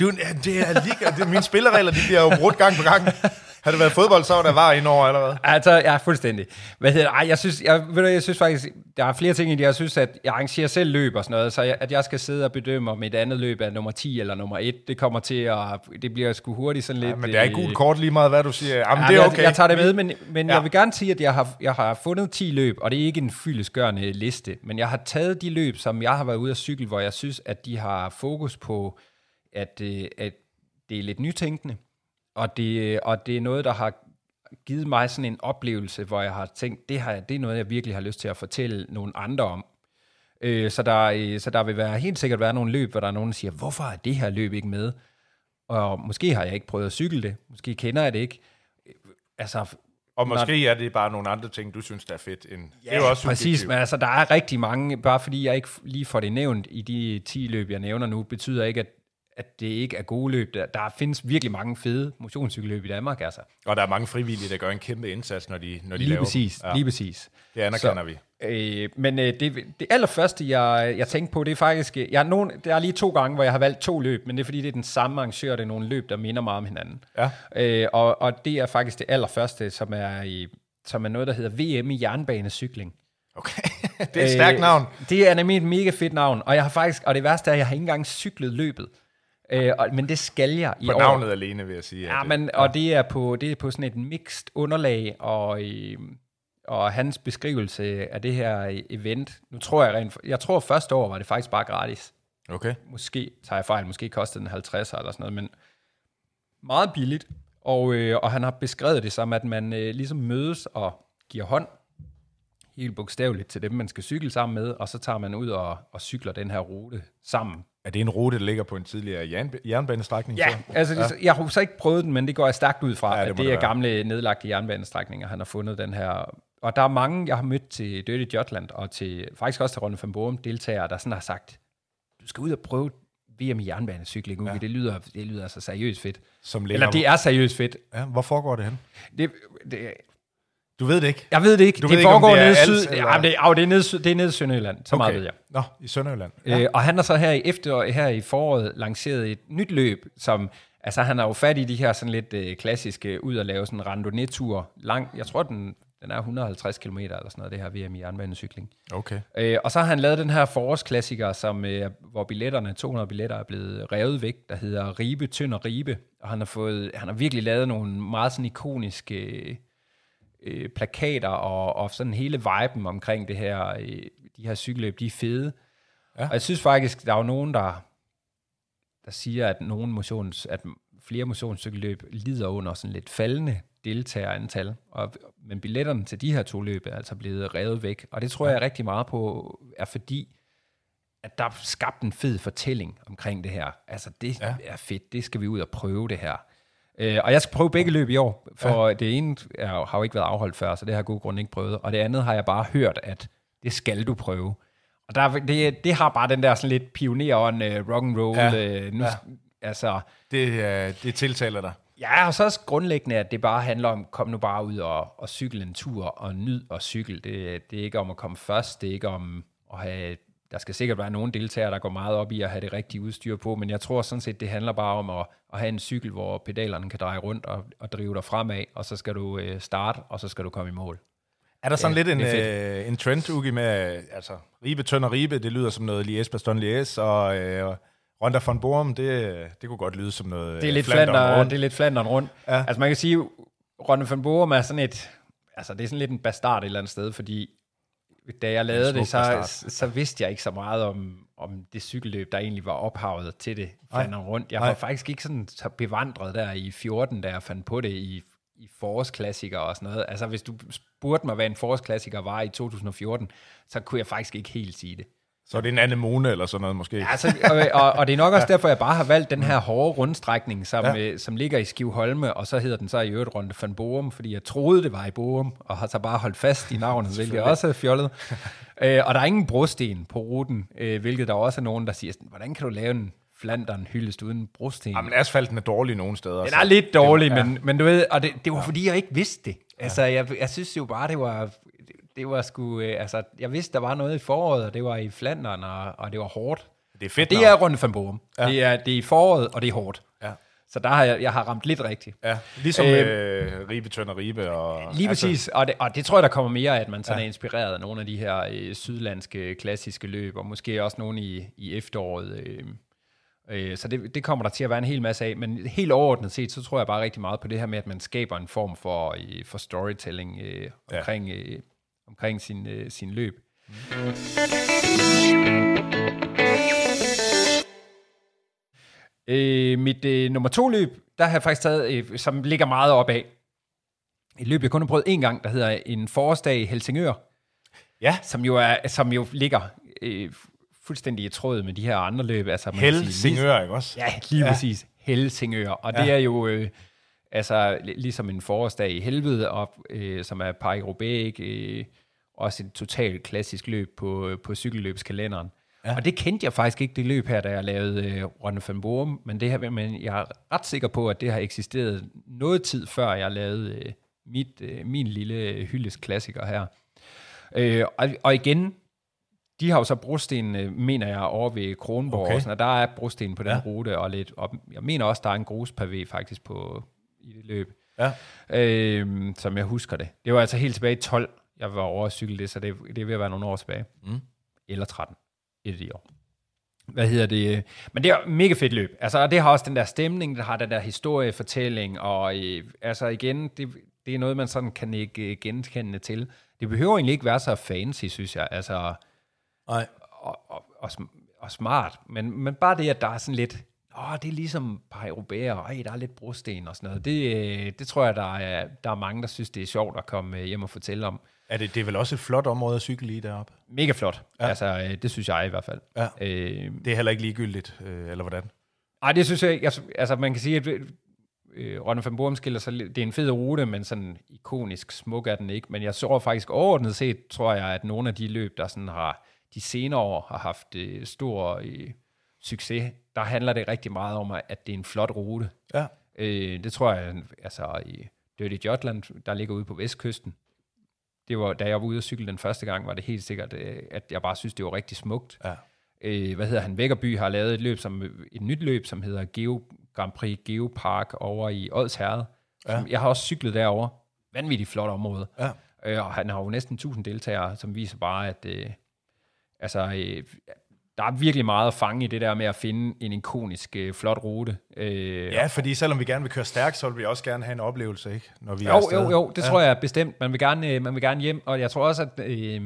Du, ja, det er lige, det, mine spilleregler de bliver jo brudt gang på gang. Har det været fodbold, så var der var ind over allerede. Altså, ja, fuldstændig. Hvad hedder det? Ej, jeg synes, jeg, ved du, jeg synes faktisk, der er flere ting i det. Jeg synes, at jeg arrangerer selv løb og sådan noget, så jeg, at jeg skal sidde og bedømme, om et andet løb er nummer 10 eller nummer 1, det kommer til at, det bliver sgu hurtigt sådan lidt... Ja, men det er ikke øh, gult kort lige meget, hvad du siger. Jamen, Ja, det er jeg- okay. Jeg tager det med, men, men Ja. ja. jeg vil gerne sige, at jeg har, jeg har fundet 10 løb, og det er ikke en fyldesgørende liste, men jeg har taget de løb, som jeg har været ude at cykle, hvor jeg synes, at de har fokus på, at, øh, at det er lidt nytænkende, og det, og det er noget, der har givet mig sådan en oplevelse, hvor jeg har tænkt, det, her, det er noget, jeg virkelig har lyst til at fortælle nogle andre om. Øh, så, der, øh, så der vil være helt sikkert være nogle løb, hvor der er nogen, der siger, hvorfor er det her løb ikke med? Og måske har jeg ikke prøvet at cykle det, måske kender jeg det ikke. Øh, Altså, Og måske er det bare nogle andre ting, du synes, der er fedt. End, det er jo også præcis, subjektivt. men altså, der er rigtig mange, bare fordi jeg ikke lige får det nævnt i de 10 løb, jeg nævner nu, betyder ikke, at, at det ikke er gode løb. Der, der findes virkelig mange fede motionscykelløb i Danmark, altså. Og der er mange frivillige, der gør en kæmpe indsats, når de, når de Lige laver præcis, ja. lige præcis. Det anerkender Så- vi. Øh, men øh, det, det allerførste, jeg, jeg tænkte på, det er faktisk... Jeg, er nogen, der er lige to gange, hvor jeg har valgt to løb, men det er fordi, det er den samme arrangør, det er nogle løb, der minder meget om hinanden. Ja. Øh, og, og det er faktisk det allerførste, som er, i, som er noget, der hedder VM i jernbanecykling. Okay, det er et stærkt navn. Øh, det er nemlig et mega fedt navn, og jeg har faktisk, og det værste er, at jeg har ikke engang cyklet løbet. Øh, og, men det skal jeg i På år. navnet alene, vil jeg sige. Ja, at, men, og det er, på, det er på sådan et mixed underlag, og, øh, og hans beskrivelse af det her event, nu tror jeg rent, jeg tror første år var det faktisk bare gratis. Okay. Måske tager jeg fejl, måske kostede den 50 eller sådan noget, men meget billigt. Og, øh, og han har beskrevet det som, at man øh, ligesom mødes og giver hånd, helt bogstaveligt til dem, man skal cykle sammen med, og så tager man ud og, og cykler den her rute sammen. Er det en rute, der ligger på en tidligere jernb- jernbanestrækning? Ja, så? altså ja. jeg har så ikke prøvet den, men det går jeg stærkt ud fra, Ja, det at det er være. gamle nedlagte jernbanestrækninger, han har fundet den her. Og der er mange, jeg har mødt til Dirty Jotland, og til, faktisk også til Ronde van Borum deltagere, der sådan har sagt, du skal ud og prøve VM i jernbanecykling, Uwe. Ja. det, lyder, det lyder altså seriøst fedt. Som ligger, Eller det er seriøst fedt. Ja, hvor foregår det hen? Det, det, Du ved det ikke? jeg ved det ikke. Du det ved ikke, foregår det er nede syd. eller- Ja, det, au, det, er nede, det er nede i Sønderjylland, så okay. meget ved jeg. Nå, i Sønderjylland. Ja. Øh, og han har så her i efter her i foråret lanceret et nyt løb, som altså han har jo fat i de her sådan lidt øh, klassiske ud at lave sådan en randonnée-tur lang. Jeg tror den den er 150 km eller sådan noget, det her VM i jernbanecykling. Okay. Øh, og så har han lavet den her forårsklassiker, som, øh, hvor billetterne, 200 billetter, er blevet revet væk, der hedder Ribe, Tynd og Ribe. Og han har, fået, han har virkelig lavet nogle meget sådan ikoniske øh, plakater, og, og sådan hele viben omkring det her, øh, de her cykelløb, de er fede. Ja. Ja. Og jeg synes faktisk, der er jo nogen, der, der siger, at nogen motions, at flere motionscykelløb lider under sådan lidt faldende deltagerantal, og, men billetterne til de her to løb er altså blevet revet væk, og det tror jeg rigtig meget på, er fordi, at der er skabt en fed fortælling omkring det her. Altså, det Ja. ja. er fedt, det skal vi ud og prøve det her. Øh, og jeg skal prøve begge løb i år, for ja. det ene er, har jo ikke været afholdt før, så det har jeg af gode grunde ikke prøvet, og det andet har jeg bare hørt, at det skal du prøve. Og der, er- det, det har bare den der sådan lidt pionerånd, uh, rock and roll, Ja. nu, Ja. altså, Det, øh, det tiltaler dig. Ja, og så også grundlæggende, at det bare handler om, kom nu bare ud og, og cykle en tur, og nyd at cykle. Det, det er ikke om at komme først, det er ikke om at have, der skal sikkert være nogle deltagere, der går meget op i at have det rigtige udstyr på, men jeg tror sådan set, det handler bare om at, at have en cykel, hvor pedalerne kan dreje rundt og, og drive dig fremad, og så skal du øh, starte, og så skal du komme i mål. Er der sådan Ja, lidt en, øh, en trend, Ugi, med, øh, altså, Ribe, Tønder, Ribe, det lyder som noget Lies, Baston Lies, og øh, Ronda von Borum, det, det kunne godt lyde som noget Det er lidt Flandern rundt. det er lidt Flandern rundt. Ja. Altså man kan sige, Ronde van Borum er sådan et, altså det er sådan lidt en bastard et eller andet sted, fordi da jeg lavede det, så, så vidste jeg ikke så meget om, om det cykelløb, der egentlig var ophavet til det, Flandern rundt. Jeg var faktisk ikke sådan så bevandret der i 14, da jeg fandt på det i, i forårsklassikere og sådan noget. Altså hvis du spurgte mig, hvad en forårsklassiker var i 2014, så kunne jeg faktisk ikke helt sige det. Så er det en anemone eller sådan noget måske. Altså, og, og, og det er nok også derfor, jeg bare har valgt den her hårde rundstrækning, som, Ja. ja. som ligger i Skivholme, og så hedder den så i øvrigt Runde van Borum, fordi jeg troede, det var i Borum, og har så bare holdt fast i navnet, hvilket også er fjollet. øh, og der er ingen brosten på ruten, øh, hvilket der også er nogen, der siger, sådan, hvordan kan du lave en Flandern hyldest uden brosten? Jamen, asfalten er dårlig nogle steder. Den så- er lidt dårlig, ja. men, men du ved, og det, det var fordi, jeg ikke vidste det. Altså, jeg, jeg synes jo bare, det var, det var sgu, øh, altså, jeg vidste, der var noget i foråret, og det var i Flandern, og, og det var hårdt. Det er fedt Det navn. er Runde van Borum. Ja. Ja. Det, er, det er i foråret, og det er hårdt. Ja. Så der har jeg, jeg har ramt lidt rigtigt. Ja, ligesom øh, øh, Ribe, Tønder, Ribe. Og, Lige altså, præcis, og det, og det tror jeg, der kommer mere af, at man sådan ja. er inspireret af nogle af de her øh, sydlandske klassiske løb, og måske også nogle i, i efteråret. Øh, øh, så det, det kommer der til at være en hel masse af, men helt overordnet set, så tror jeg bare rigtig meget på det her med, at man skaber en form for, øh, for storytelling øh, omkring, ja. øh, omkring sin, øh, sin løb. Mm. Øh, mit øh, nummer to løb, der har jeg faktisk taget, øh, som ligger meget op af. Et løb, jeg kun har prøvet en gang, der hedder en forårsdag i Helsingør. Ja. Som jo, er, som jo ligger øh, fuldstændig i tråd med de her andre løb. Altså, man Helsingør, ikke også? Ja, lige ja. præcis. Helsingør. Og ja. det er jo øh, altså, ligesom en forårsdag i helvede, og, øh, som er Paris-Roubaix, øh, også et totalt klassisk løb på, på cykelløbskalenderen. Ja. Og det kendte jeg faktisk ikke, det løb her, da jeg lavede øh, Ronde van Borum, men, det her, men jeg er ret sikker på, at det har eksisteret noget tid før jeg lavede øh, mit, øh, min lille hyldes klassiker her. Øh, og, og igen, de har jo så brosten, øh, mener jeg, over ved Kronborg, okay. og, sådan, og der er brosten på den ja. rute, og, lidt, og jeg mener også, der er en gruspavé faktisk på, i det løb, ja. øh, som jeg husker det. Det var altså helt tilbage i 12, jeg var over at cykle det, så det, det vil være nogle år tilbage. Mm. Eller 13 et af de år. Hvad hedder det? Men det er mega fedt løb. Altså, det har også den der stemning, det har den der historiefortælling, og øh, altså igen, det, det er noget, man sådan kan ikke genkende til. Det behøver egentlig ikke være så fancy, synes jeg. Altså, Nej. Og, og, og, og smart. Men, men bare det, at der er sådan lidt, åh, det er ligesom par europæer, og ej, der er lidt brosten og sådan noget. Det, øh, det tror jeg, der er, der er mange, der synes, det er sjovt at komme hjem og fortælle om. Er det, det er vel også et flot område at cykle i deroppe? Mega flot. Ja. Altså, øh, det synes jeg i hvert fald. Ja. Øh, det er heller ikke ligegyldigt, øh, eller hvordan? Nej, det synes jeg ikke. Altså, altså man kan sige, at øh, Ronde van Borum skiller sig Det er en fed rute, men sådan ikonisk smuk er den ikke. Men jeg så faktisk overordnet set, tror jeg, at nogle af de løb, der sådan har de senere år har haft øh, stor øh, succes, der handler det rigtig meget om, at det er en flot rute. Ja. Øh, det tror jeg, altså i Dirty Jotland, der ligger ude på vestkysten, det var, da jeg var ude at cykle den første gang, var det helt sikkert, øh, at jeg bare synes, det var rigtig smukt. Ja. Øh, hvad hedder han? Vækkerby har lavet et løb, som, et nyt løb, som hedder Geo, Grand Prix Geopark over i Odsherred. Ja. Jeg har også cyklet derover. Vanvittigt flot område. Ja. Øh, og han har jo næsten 1000 deltagere, som viser bare, at øh, altså, øh, der er virkelig meget at fange i det der med at finde en ikonisk, øh, flot rute. Øh, ja, fordi selvom vi gerne vil køre stærkt, så vil vi også gerne have en oplevelse, ikke? Når vi jo, er jo, jo, det ja. tror jeg bestemt. Man vil, gerne, øh, man vil gerne hjem, og jeg tror også, at øh,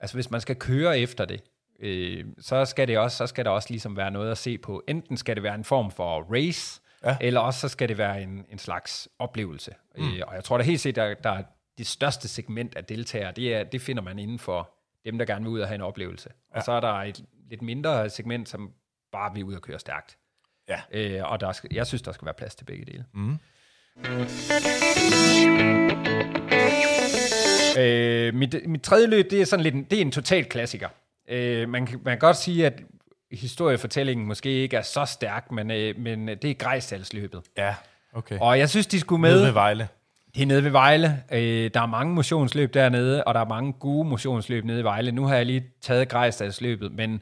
altså, hvis man skal køre efter det, øh, så, skal det også, så skal der også ligesom være noget at se på. Enten skal det være en form for race, ja. eller også så skal det være en, en slags oplevelse. Mm. Øh, og jeg tror da helt set, der, der er det største segment af deltagere, det, er, det finder man inden for dem, der gerne vil ud og have en oplevelse. Ja. Og så er der et lidt mindre segment, som bare vil ud og køre stærkt. Ja. Øh, og der skal, jeg synes, der skal være plads til begge dele. Mm. Øh, mit, mit tredje løb, det er sådan lidt en, det er en total klassiker. Øh, man, kan, man kan godt sige, at historiefortællingen måske ikke er så stærk, men, øh, men det er Grejsdalsløbet. Ja, okay. Og jeg synes, de skulle med... Nede ved Vejle. Det er nede ved Vejle. Øh, der er mange motionsløb dernede, og der er mange gode motionsløb nede i Vejle. Nu har jeg lige taget Grejsdalsløbet, men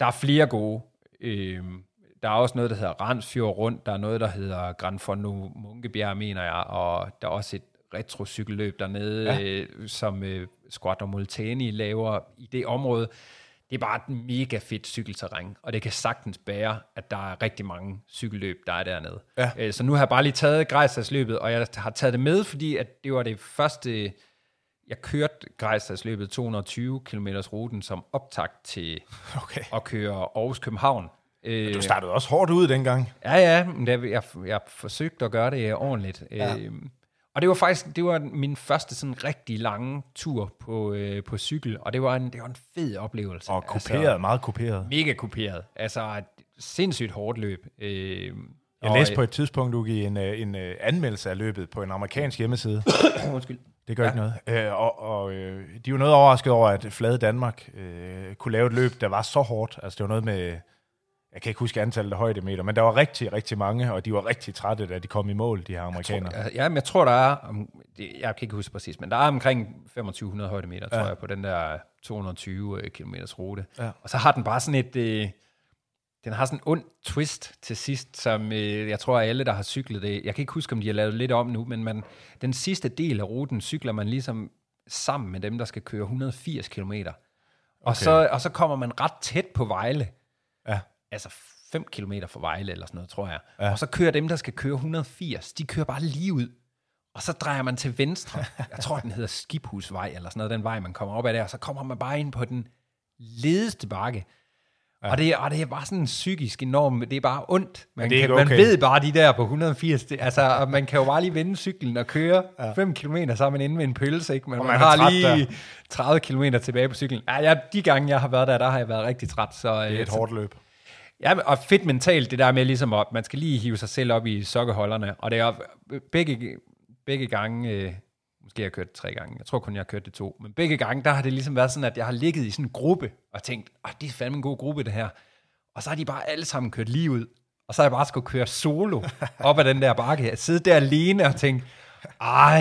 der er flere gode. Øh, der er også noget, der hedder Randsfjord Rundt. Der er noget, der hedder Grand Fondo Munkebjerg, mener jeg. Og der er også et retrocykelløb dernede, ja. øh, som øh, Squadron Molteni laver i det område det er bare et mega fedt cykelterræn, og det kan sagtens bære, at der er rigtig mange cykelløb, der er dernede. Ja. Øh, så nu har jeg bare lige taget Grejstadsløbet, og jeg har taget det med, fordi at det var det første, jeg kørte Grejstadsløbet 220 km ruten som optakt til okay. at køre Aarhus-København. Men du startede også hårdt ud dengang. Ja, ja, men jeg, jeg, jeg forsøgte at gøre det ordentligt. Ja. Øh, og det var faktisk det var min første sådan rigtig lange tur på, øh, på cykel, og det var, en, det var en fed oplevelse. Og kuperet, altså, meget kuperet. Mega kuperet. Altså et sindssygt hårdt løb. Øh, jeg læste på et tidspunkt, du gik en, øh, en, en øh, anmeldelse af løbet på en amerikansk hjemmeside. Undskyld. Det gør ja. ikke noget. Øh, og og øh, de var noget overrasket over, at Flade Danmark øh, kunne lave et løb, der var så hårdt. Altså det var noget med jeg kan ikke huske antallet af højdemeter, men der var rigtig, rigtig mange, og de var rigtig trætte, da de kom i mål, de her amerikanere. Jeg tror, ja, men jeg tror, der er, jeg kan ikke huske præcis, men der er omkring 2500 højdemeter, ja. tror jeg, på den der 220 km rute. Ja. Og så har den bare sådan et, øh, den har sådan en ond twist til sidst, som øh, jeg tror, alle, der har cyklet det, jeg kan ikke huske, om de har lavet lidt om nu, men man, den sidste del af ruten cykler man ligesom sammen med dem, der skal køre 180 km. Og, Okay. så, og så kommer man ret tæt på Vejle, Ja. Altså 5 km fra Vejle eller sådan noget, tror jeg. Ja. Ja. Og så kører dem, der skal køre 180, de kører bare lige ud. Og så drejer man til venstre. Jeg tror, den hedder Skiphusvej eller sådan noget, den vej, man kommer op ad der. Og så kommer man bare ind på den ledeste bakke. Ja. Og, det, og det er bare sådan psykisk enormt, det er bare ondt. Man, er kan, ikke man okay. ved bare de der på 180, det, altså man kan jo bare lige vende cyklen og køre 5 km, så er man inde med en pølse, ikke? Men Og man, man har lige 30 km tilbage på cyklen. Ja, jeg, de gange, jeg har været der, der har jeg været rigtig træt. Så, Det er et hårdt løb. Ja, og fedt mentalt, det der med ligesom, at man skal lige hive sig selv op i sokkeholderne, og det er begge, begge gange, øh, måske har jeg kørt det tre gange, jeg tror kun, jeg har kørt det to, men begge gange, der har det ligesom været sådan, at jeg har ligget i sådan en gruppe, og tænkt, ah, det er fandme en god gruppe, det her. Og så har de bare alle sammen kørt lige ud, og så har jeg bare skulle køre solo op ad den der bakke, jeg sidde der alene og tænke, ej,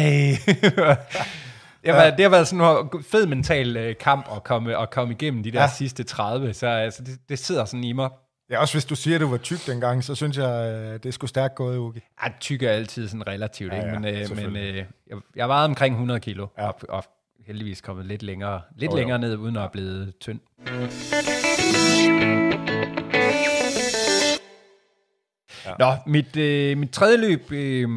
det har, været, det har været sådan en fed mental øh, kamp at komme, at komme igennem de der Ja. ja. sidste 30, så altså, det, det sidder sådan i mig. Ja, også hvis du siger, at du var tyk dengang, så synes jeg, øh, det sgu stærkt gået, Ugi. Ja, tyk er altid sådan relativt, Ja, ikke? men, øh, men øh, jeg, jeg vejede omkring 100 kilo, Ja. og, og heldigvis kommet lidt længere, lidt jo. længere ned, uden at blevet tynd. Ja. Nå, mit, øh, mit tredje løb, øh,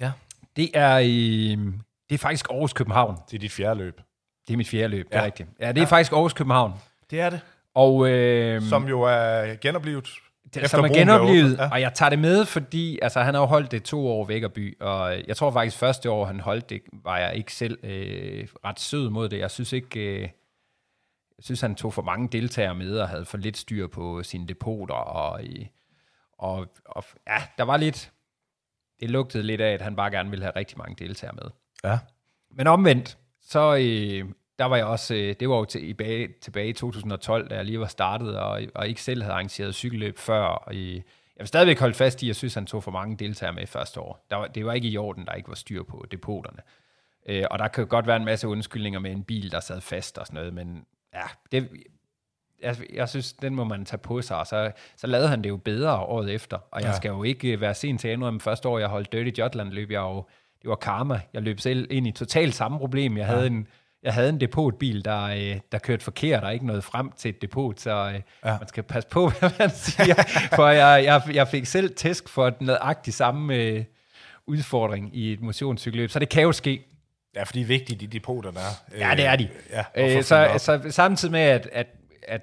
Ja. det er, øh, det er faktisk Aarhus København. Det er dit fjerde løb. Det er mit fjerde løb, det Ja. er rigtigt. Ja, det er faktisk Aarhus København. Det er det. Og, øh, Som jo er genoplevet. det, som er genoplevet, ja. Og jeg tager det med, fordi altså, han har jo holdt det to år Vækkerby, og jeg tror faktisk første år, han holdt det, var jeg ikke selv øh, ret sød mod det. Jeg synes ikke, øh, jeg synes, han tog for mange deltagere med, og havde for lidt styr på sine depoter, og, øh, og, og ja, der var lidt, det lugtede lidt af, at han bare gerne ville have rigtig mange deltagere med. Ja. Men omvendt, så øh, der var jeg også, øh, det var jo til, tilbage, tilbage i 2012, da jeg lige var startet, og, og ikke selv havde arrangeret cykelløb før. Og i, jeg vil stadigvæk holde fast i, at jeg synes, han tog for mange deltagere med i første år. Der var, det var ikke i orden, der ikke var styr på depoterne. Øh, og der kan godt være en masse undskyldninger med en bil, der sad fast og sådan noget, men ja, det, jeg, jeg synes, den må man tage på sig, og så, så lavede han det jo bedre året efter. Og jeg Ja. ja. skal jo ikke øh, være sen til at indrømme, første år, jeg holdt Dirty Jutland, løb jeg jo, det var karma. Jeg løb selv ind i totalt samme problem. Jeg havde en, jeg havde en depotbil, der, øh, der kørte forkert og ikke nåede frem til et depot, så øh, Ja. man skal passe på, hvad man siger. for jeg, jeg, jeg fik selv tæsk for nøjagtigt samme øh, udfordring i et motionscykelløb, så det kan jo ske. Ja, for de er vigtige, de depoter, der er. Ja, det er de. Ja, Øh, så, så samtidig med, at, at, at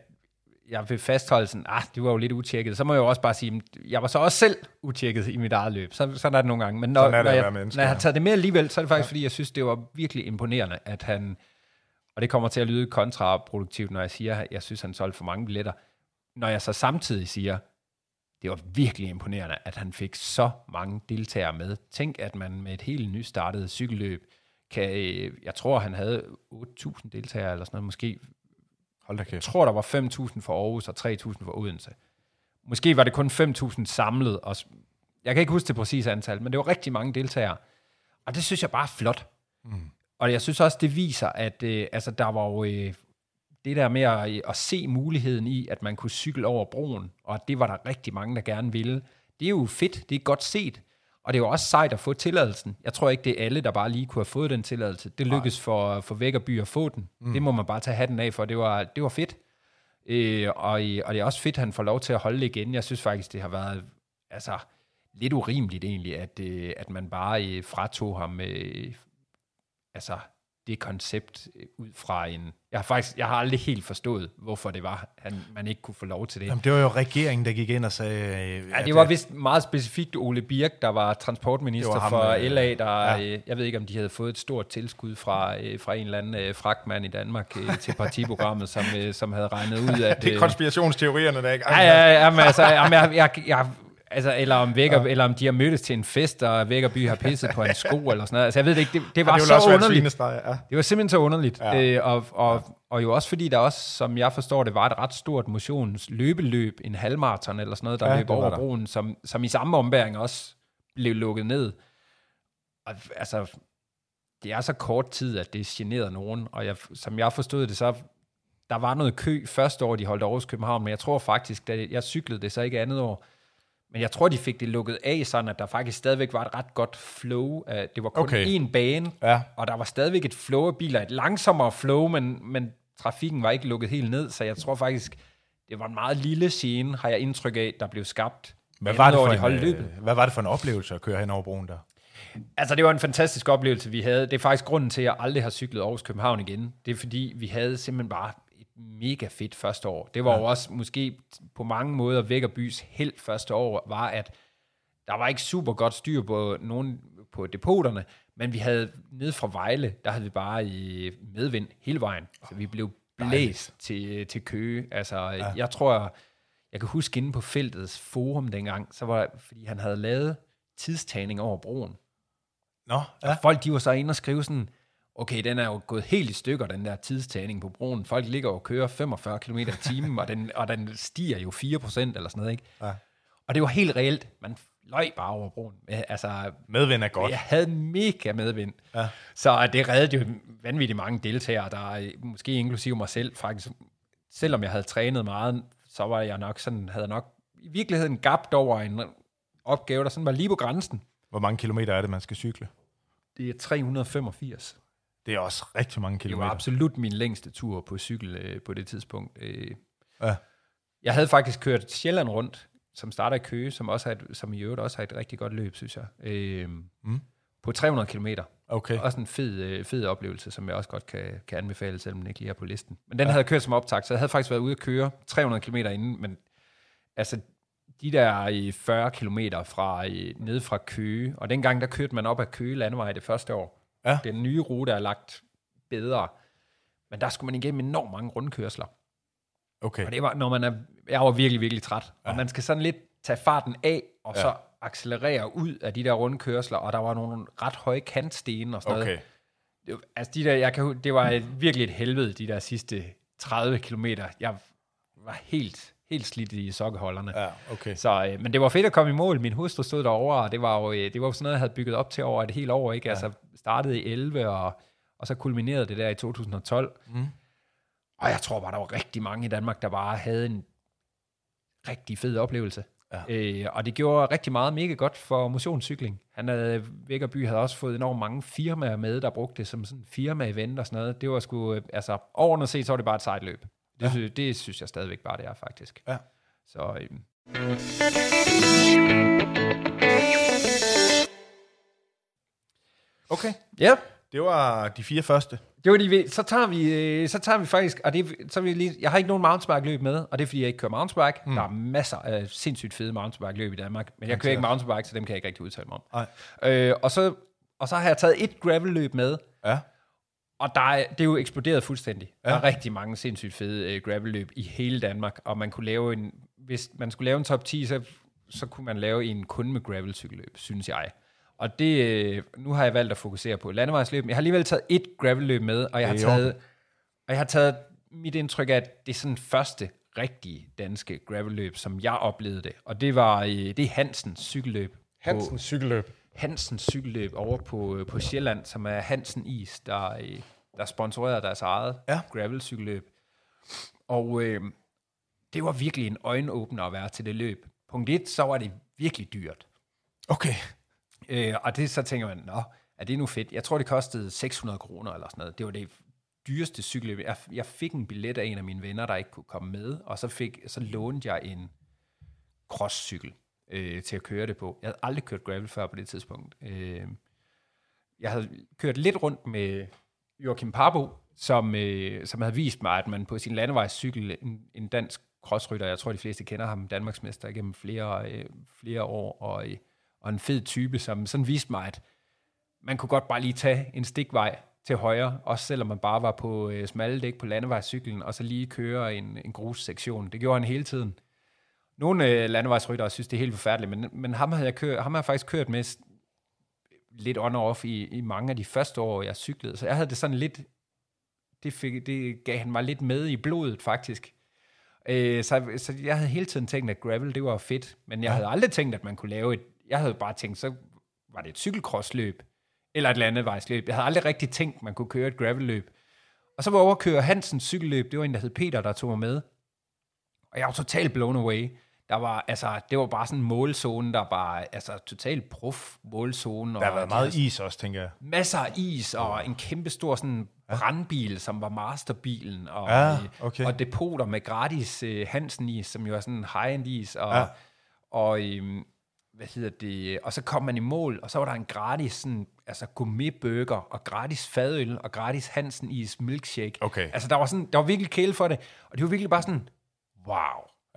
jeg vil fastholde sådan, ah, det var jo lidt utjekket, så må jeg jo også bare sige, jeg var så også selv utjekket i mit eget løb. Så, sådan er det nogle gange. Men når, Sådan er det når, jeg, menneske, når jeg har taget det med alligevel, så er det faktisk, ja. fordi jeg synes, det var virkelig imponerende, at han, og det kommer til at lyde kontraproduktivt, når jeg siger, at jeg synes, han solgte for mange billetter. Når jeg så samtidig siger, det var virkelig imponerende, at han fik så mange deltagere med. Tænk, at man med et helt nystartet cykelløb, kan, øh, jeg tror, han havde 8.000 deltagere, eller sådan noget, måske Hold da jeg kæft. tror, der var 5.000 for Aarhus og 3.000 for Odense. Måske var det kun 5.000 samlet. Og jeg kan ikke huske det præcise antal, men det var rigtig mange deltagere. Og det synes jeg bare er flot. Mm. Og jeg synes også, det viser, at øh, altså, der var jo øh, det der med at, at se muligheden i, at man kunne cykle over broen, og at det var der rigtig mange, der gerne ville. Det er jo fedt, det er godt set. Og det er jo også sejt at få tilladelsen. Jeg tror ikke, det er alle, der bare lige kunne have fået den tilladelse. Det lykkedes for, for Vækkerby at få den. Mm. Det må man bare tage hatten af for. Det var, det var fedt. Øh, og, og det er også fedt, at han får lov til at holde det igen. Jeg synes faktisk, det har været altså, lidt urimeligt egentlig, at, øh, at man bare øh, fratog ham øh, altså, det koncept øh, ud fra en... Jeg har faktisk jeg har aldrig helt forstået, hvorfor det var, han, man ikke kunne få lov til det. Jamen, det var jo regeringen, der gik ind og sagde... øh, Ja, det var øh, vist meget specifikt Ole Birk, der var transportminister var ham, for øh, LA, der, ja. ja. jeg ved ikke, om de havde fået et stort tilskud fra, øh, fra en eller anden øh, fragtmand i Danmark øh, til partiprogrammet, som, øh, som havde regnet ud, at... Det er øh, konspirationsteorierne, der ikke... Ja, ja, ja, men altså, jamen, jeg, jeg, jeg, altså, eller om Vækker, ja. eller om de har mødtes til en fest, og Vækkerby har pisset på en sko, eller sådan noget. Altså, jeg ved det ikke, det, det var det det så underligt. ja. Det var simpelthen så underligt. Ja. Ja. Øh, og, og, og jo også fordi der også, som jeg forstår det, var et ret stort motionsløbeløb, en halvmarathon eller sådan noget, der Ja, ja, løb over der. broen, som, som i samme ombæring også blev lukket ned. Og, altså, det er så kort tid, at det generede nogen, og jeg, som jeg forstod det, så der var noget kø første år, de holdt Aarhus København, men jeg tror faktisk, da jeg cyklede det så ikke andet år, men jeg tror, de fik det lukket af, sådan at der faktisk stadigvæk var et ret godt flow. Af, det var kun Okay. én bane, Ja. og der var stadigvæk et flow af biler, et langsommere flow, men, men trafikken var ikke lukket helt ned, så jeg tror faktisk, det var en meget lille scene, har jeg indtryk af, der blev skabt. Hvad var, det for de holdt en, løbet. øh, hvad var det for en oplevelse at køre hen over broen der? Altså, det var en fantastisk oplevelse, vi havde. Det er faktisk grunden til, at jeg aldrig har cyklet Aarhus København igen. Det er fordi, vi havde simpelthen bare mega fedt første år. Det var ja. jo også måske på mange måder væk og bys held første år, var at der var ikke super godt styr på nogen på depoterne, men vi havde ned fra Vejle, der havde vi bare i medvind hele vejen. Så vi blev blæst til, til Køge. Altså, ja. jeg tror, jeg kan huske inde på feltets forum dengang, så var fordi han havde lavet tidstagning over broen. Nå, Ja. Folk, de var så inde og skrive sådan, okay, den er jo gået helt i stykker, den der tidstagning på broen. Folk ligger og kører 45 km i timen, og den, og den stiger jo 4% eller sådan noget, ikke? Ja. Og det var helt reelt. Man løj bare over broen. Altså, Medvind er godt. jeg havde mega medvind. Ja. Så det reddede jo vanvittigt mange deltagere, der måske inklusive mig selv faktisk, selvom jeg havde trænet meget, så var jeg nok sådan, havde nok i virkeligheden gabt over en opgave, der sådan var lige på grænsen. Hvor mange kilometer er det, man skal cykle? Det er 385. Det er også rigtig mange Det var kilometer. absolut min længste tur på cykel øh, på det tidspunkt. Øh, Ja. jeg havde faktisk kørt Sjælland rundt, som starter i Køge, som, også har et, som i øvrigt også har et rigtig godt løb, synes jeg. Øh, Mm. På 300 km. Okay. Også en fed, øh, fed oplevelse, som jeg også godt kan, kan anbefale, selvom den ikke lige er på listen. Men den ja. havde jeg kørt som optakt, så jeg havde faktisk været ude at køre 300 km inden, men altså de der i 40 km fra, i, ned fra Køge, og dengang der kørte man op ad Køge Landevej det første år. Ja. Den nye rute er lagt bedre, men der skulle man igennem enormt mange rundkørsler. Okay. Og det var, når man er, jeg var virkelig, virkelig træt. Ja. Og man skal sådan lidt tage farten af, og Ja. så accelerere ud af de der rundkørsler, og der var nogle ret høje kantsten og sådan noget. Okay. Det, var- altså de der, jeg kan, det var virkelig et helvede, de der sidste 30 kilometer. Jeg var helt, helt slidt i sokkeholderne. Ja, okay. Så, øh, men det var fedt at komme i mål. Min hustru stod derovre, og det var jo, øh, det var jo sådan noget, jeg havde bygget op til over et helt år. Ikke? Ja. Altså startede i 11, og, og så kulminerede det der i 2012. Mm. Og jeg tror bare, der var rigtig mange i Danmark, der bare havde en rigtig fed oplevelse. Ja. Øh, og det gjorde rigtig meget mega godt for motionscykling. Han havde, Vækkerby havde også fået enormt mange firmaer med, der brugte det som sådan en firma-event og sådan noget. Det var sgu, øh, altså overordnet set, så var det bare et sejt løb. Det, ja. synes, det synes jeg stadigvæk bare, det er faktisk. Ja. Så øh, Okay. ja, Det var de fire første. det var de, så tager vi, øh, så tager vi faktisk, og det, så jeg, lige, jeg har ikke nogen mountainbike løb med, og det er fordi, jeg ikke kører mountainbike. Mm. Der er masser af sindssygt fede mountainbike løb i Danmark, men jeg kører ikke mountainbike, så dem kan jeg ikke rigtig udtale mig om. Øh, og, så, og så har jeg taget et gravel løb med, Ja. Og der er, det er jo eksploderet fuldstændig. Ja. Der er rigtig mange sindssygt fede øh, gravel-løb i hele Danmark, og man kunne lave en, hvis man skulle lave en top 10, så, så kunne man lave en kun med gravel-cykelløb, synes jeg. Og det, øh, nu har jeg valgt at fokusere på landevejsløb, jeg har alligevel taget et gravel-løb med, og jeg har taget, og jeg har taget mit indtryk af, at det er sådan første rigtige danske gravel-løb, som jeg oplevede det. Og det var øh, det er Hansens cykelløb. på- cykelløb. Hansens cykelløb over på, øh, på Sjælland, som er Hansen Is, der, der sponsorerer deres eget Ja. gravel-cykelløb. Og øh, det var virkelig en øjenåbner at være til det løb. Punkt 1, så var det virkelig dyrt. Okay. Øh, og det så tænker man, nå, er det nu fedt? Jeg tror, det kostede 600 kroner eller sådan noget. Det var det dyreste cykelløb. Jeg, jeg fik en billet af en af mine venner, der ikke kunne komme med, og så, fik, så lånte jeg en crosscykel øh, til at køre det på. Jeg havde aldrig kørt gravel før på det tidspunkt. Øh, jeg havde kørt lidt rundt med Joachim Parbo, som, øh, som havde vist mig, at man på sin landevejscykel, en, en dansk crossrytter, jeg tror de fleste kender ham, Danmarksmester gennem flere, øh, flere år, og, øh, og en fed type, som sådan viste mig, at man kunne godt bare lige tage en stikvej til højre, også selvom man bare var på øh, smalle dæk på landevejscyklen, og så lige køre en, en grussektion. Det gjorde han hele tiden. Nogle øh, landevejsryttere synes, det er helt forfærdeligt, men, men ham, havde jeg kørt, ham har jeg faktisk kørt med lidt on og off i, i mange af de første år, jeg cyklede. Så jeg havde det sådan lidt, det, fik, det gav han mig lidt med i blodet faktisk. Øh, så, så jeg havde hele tiden tænkt, at gravel, det var fedt, men jeg havde aldrig tænkt, at man kunne lave et, jeg havde bare tænkt, så var det et cykelcrossløb, eller et landevejsløb. Jeg havde aldrig rigtig tænkt, man kunne køre et gravelløb. Og så var jeg over at køre Hansens cykelløb. Det var en, der hed Peter, der tog mig med. Og jeg var totalt blown away. Der var, altså, det var bare sådan en målzone, der var altså, totalt prof målzone. Der har været og meget is også, tænker jeg. masser af is, og en kæmpe stor sådan brandbil, som var masterbilen, og, Ja, øh, okay. og depoter med gratis uh, Hansen-is, som jo er sådan en high-end is, og, Ja. ja. og øhm, hvad hedder det, og så kom man i mål, og så var der en gratis sådan, altså gourmetburger, og gratis fadøl, og gratis Hansen-is milkshake. Okay. Altså der var, sådan, der var virkelig kæle for det, og det var virkelig bare sådan, wow,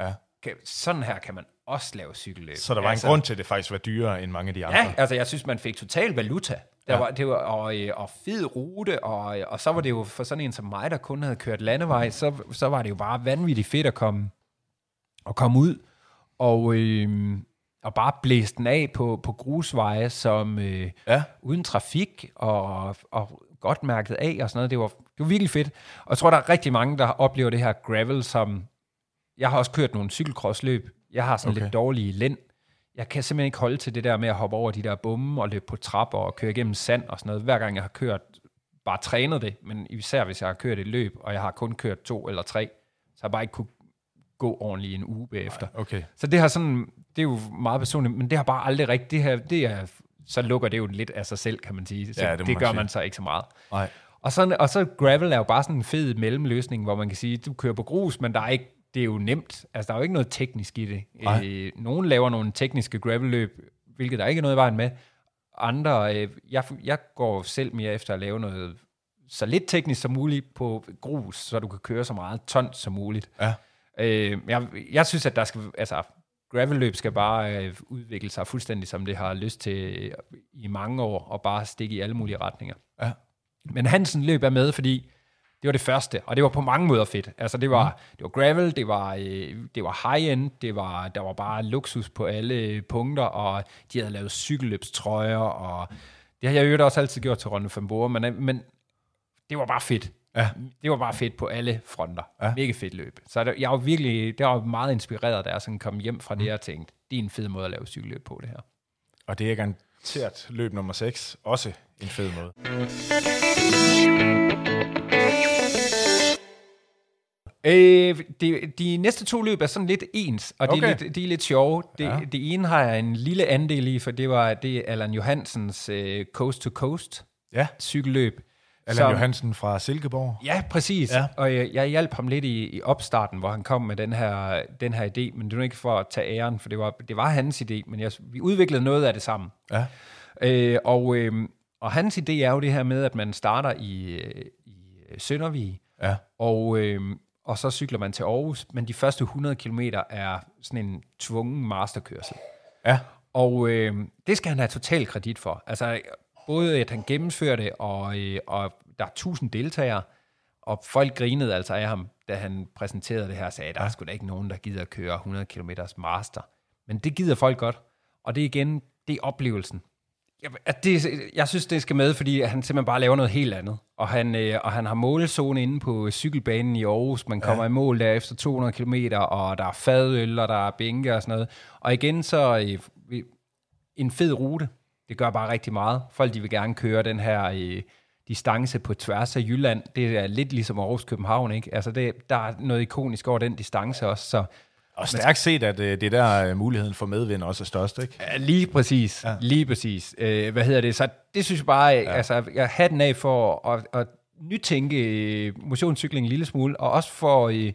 Ja. Kan, sådan her kan man også lave cykelløb. Så der var altså, en grund til, at det faktisk var dyrere end mange af de andre. Ja, altså jeg synes, man fik total valuta. Der Ja. var, det var, og, øh, og fed rute, og, og så var det jo for sådan en som mig, der kun havde kørt landevej, så, så var det jo bare vanvittigt fedt at komme, at komme ud og, øh, og bare blæse den af på, på grusveje, som øh, Ja. uden trafik og, og godt mærket af og sådan noget. Det var, det var virkelig fedt. Og jeg tror, der er rigtig mange, der oplever det her gravel, som... Jeg har også kørt nogle cykelcrossløb. Jeg har sådan okay. Lidt dårlige lænd. Jeg kan simpelthen ikke holde til det der med at hoppe over de der bomme og løbe på trapper og køre igennem sand og sådan noget. Hver gang jeg har kørt, bare trænet det, men især hvis jeg har kørt et løb, og jeg har kun kørt to eller tre, så har jeg bare ikke kunne gå ordentligt en uge bagefter. Okay. Så det har sådan, det er jo meget personligt, men det har bare aldrig rigtigt, det her, det er, så lukker det jo lidt af sig selv, kan man sige. Så Ja, det det, man gør sige. man så ikke så meget. Nej. Og så, og så gravel er jo bare sådan en fed mellemløsning, hvor man kan sige, du kører på grus, men der er ikke, det er jo nemt. Altså, der er jo ikke noget teknisk i det. Øh, nogen laver nogle tekniske gravelløb, hvilket der ikke er noget i vejen med. Andre, øh, jeg, jeg går selv mere efter at lave noget så lidt teknisk som muligt på grus, så du kan køre så meget tons som muligt. Ja. Øh, jeg, jeg synes, at der skal, altså, gravelløb skal bare øh, udvikle sig fuldstændig, som det har lyst til øh, i mange år, og bare stikke i alle mulige retninger. Ja. Men Hansen løb er med, fordi det var det første, og det var på mange måder fedt. Altså det var, det var gravel, det var, øh, det var high-end, det var, der var bare luksus på alle punkter, og de havde lavet cykelløbstrøjer, og det har jeg jo også altid gjort til Ronde Boer, men, men det var bare fedt. Ja. Det var bare fedt på alle fronter. Ja. Mega fedt løb. Så der, jeg var virkelig, det var meget inspireret, da jeg sådan kom hjem fra det, og tænkte, det er en fed måde at lave cykelløb på, det her. Og det er garanteret løb nummer 6. Også en fed måde. Øh, de, de næste to løb er sådan lidt ens, og det, Okay. er, lidt, de er lidt sjove. Det, Ja. det ene har jeg en lille andel i, for det var det er Allan Johansens øh, Coast to Coast Ja. cykelløb. Allan som- Johansen fra Silkeborg. Ja, præcis. Ja. Og jeg, jeg hjalp ham lidt i, i opstarten, hvor han kom med den her, den her idé, men det var ikke for at tage æren, for det var, det var hans idé, men jeg, vi udviklede noget af det sammen. Ja. Øh, og, øh, og hans idé er jo det her med, at man starter i, øh, i øh, Søndervig, Ja. og, øh, og så cykler man til Aarhus, men de første 100 km er sådan en tvungen masterkørsel. Ja. Og øh, det skal han have total kredit for. Altså, både at han gennemfører det, og, øh, og der er tusind deltagere, og folk grinede altså af ham, da han præsenterede det her, og sagde, der er sgu da ikke nogen, der gider at køre 100 km master. Men det gider folk godt. Og det er igen, det er oplevelsen. Jeg, at det, jeg synes, det skal med, fordi han simpelthen bare laver noget helt andet. Og han, øh, og han har målezone inde på cykelbanen i Aarhus. Man kommer ja. i mål der efter 200 km, og der er fadøl, og der er bænke og sådan noget. Og igen så øh, en fed rute. Det gør bare rigtig meget. Folk de vil gerne køre den her øh, distance på tværs af Jylland. Det er lidt ligesom Aarhus-København, ikke? Altså det, der er noget ikonisk over den distance også, så Og stærkt set, at øh, det er der øh, muligheden for medvind også er størst, ikke? Ja, lige præcis. Ja. Lige præcis. Øh, hvad hedder det? Så det synes jeg bare, ja. altså, jeg har den af for at, at nytænke øh, motionscykling en lille smule, og også for, øh,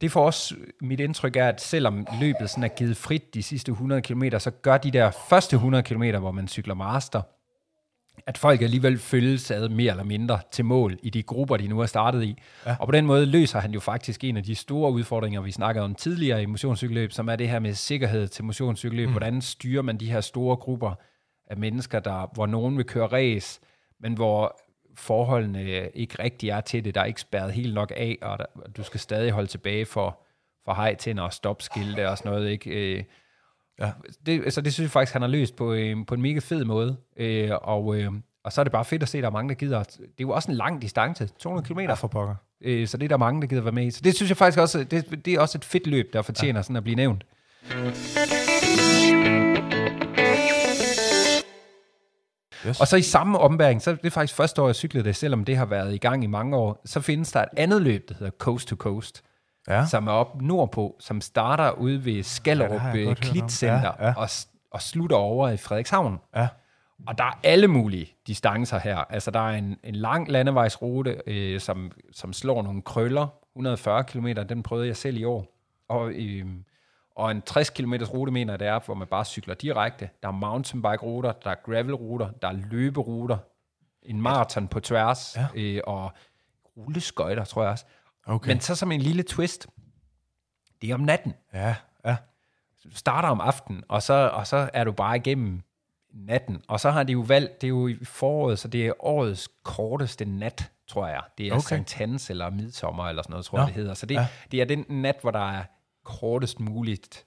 det for os, mit indtryk er, at selvom løbet sådan er givet frit de sidste 100 km, så gør de der første 100 km, hvor man cykler master, at folk alligevel følges ad mere eller mindre til mål i de grupper, de nu er startet i. Ja. Og på den måde løser han jo faktisk en af de store udfordringer, vi snakkede om tidligere i motionscykelløb, som er det her med sikkerhed til motionscykelløb. Mm. Hvordan styrer man de her store grupper af mennesker, der, hvor nogen vil køre race, men hvor forholdene ikke rigtig er til det. Der er ikke spærret helt nok af, og der, du skal stadig holde tilbage for, for hejtænder og stopskilte og sådan noget. Ikke? Ja. det, altså det synes jeg faktisk, han har løst på, øh, på en mega fed måde. Øh, og, øh, og så er det bare fedt at se, at der er mange, der gider. Det er jo også en lang distance, 200 km. Ja, for pokker. Øh, så det er der mange, der gider være med i. Så det synes jeg faktisk også, det, det er også et fedt løb, der fortjener ja. sådan at blive nævnt. Yes. Og så i samme ombæring, så er det faktisk første år, jeg cyklede det, selvom det har været i gang i mange år, så findes der et andet løb, der hedder Coast to Coast, Ja. som er op nordpå, som starter ude ved Skallerup Ja. Klitcenter Ja, ja. og, og slutter over i Frederikshavn. Ja. Og der er alle mulige distancer her. Altså, der er en, en lang landevejsrute, øh, som, som slår nogle krøller. 140 km, den prøvede jeg selv i år. Og, øh, og en 60 km rute, mener jeg, det er, hvor man bare cykler direkte. Der er mountainbike-ruter, der er gravel-ruter, der er løberuter, en maraton på tværs, Ja. øh, og rulleskøjter, tror jeg også. Okay. Men så som en lille twist, det er om natten. Ja, ja. Du starter om aftenen, og så, og så er du bare igennem natten. Og så har de jo valgt, det er jo i foråret, så det er årets korteste nat, tror jeg. Det er Okay. Sankt Hans eller midsommer eller sådan noget, tror Nå, jeg, det hedder. Så det, ja. det er den nat, hvor der er kortest muligt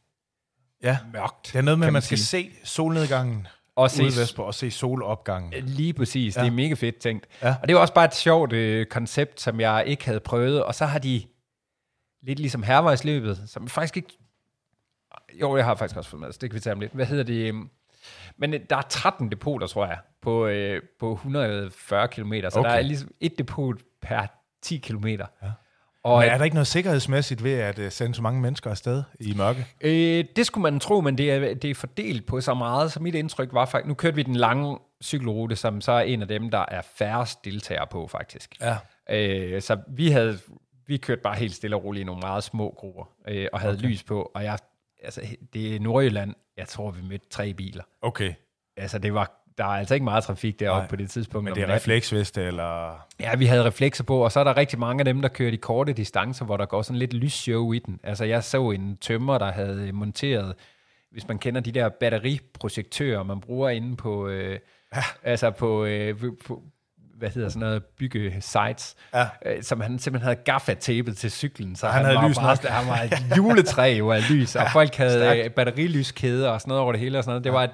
ja. mørkt. Det er noget med, at man man skal se solnedgangen Og ude se vestpå og se solopgangen. Lige præcis, Ja. det er mega fedt tænkt. Ja. Og det var også bare et sjovt øh, koncept, som jeg ikke havde prøvet. Og så har de, lidt ligesom hervejsløbet, som faktisk ikke... Jo, jeg har faktisk også fået med, så det kan vi tage om lidt. Hvad hedder det? øhm, Men øh, der er 13 depoter, tror jeg, på, øh, på 140 km. Så okay. der er ligesom et depot per 10 km. Ja. Og Men er der ikke noget sikkerhedsmæssigt ved at uh, sende så mange mennesker afsted i mørke? Øh, det skulle man tro, men det er, det er fordelt på så meget, så mit indtryk var faktisk... Nu kørte vi den lange cykelrute, som så er en af dem, der er færrest deltagere på, faktisk. Ja. Øh, så vi havde vi kørte bare helt stille og roligt i nogle meget små grupper, øh, og havde okay. lys på, og jeg, altså, det er Nordjylland, jeg tror, vi mødte tre biler. Okay. Altså, det var, der er altså ikke meget trafik deroppe Nej, på det tidspunkt. Men det er refleksveste, eller... Ja, vi havde reflekser på, og så er der rigtig mange af dem, der kører de korte distancer, hvor der går sådan lidt lysshow i den. Altså, jeg så en tømmer, der havde monteret, hvis man kender de der batteriprojektører, man bruger inde på, øh, ja. altså på, øh, på, hvad hedder sådan noget, bygge sites, Ja. øh, som han simpelthen havde gaffatapet til cyklen, så han han, havde var lys bare, nok. han var et juletræ jo af lys, og folk havde stærkt. øh, batterilyskæder og sådan noget over det hele og sådan noget. Det var et,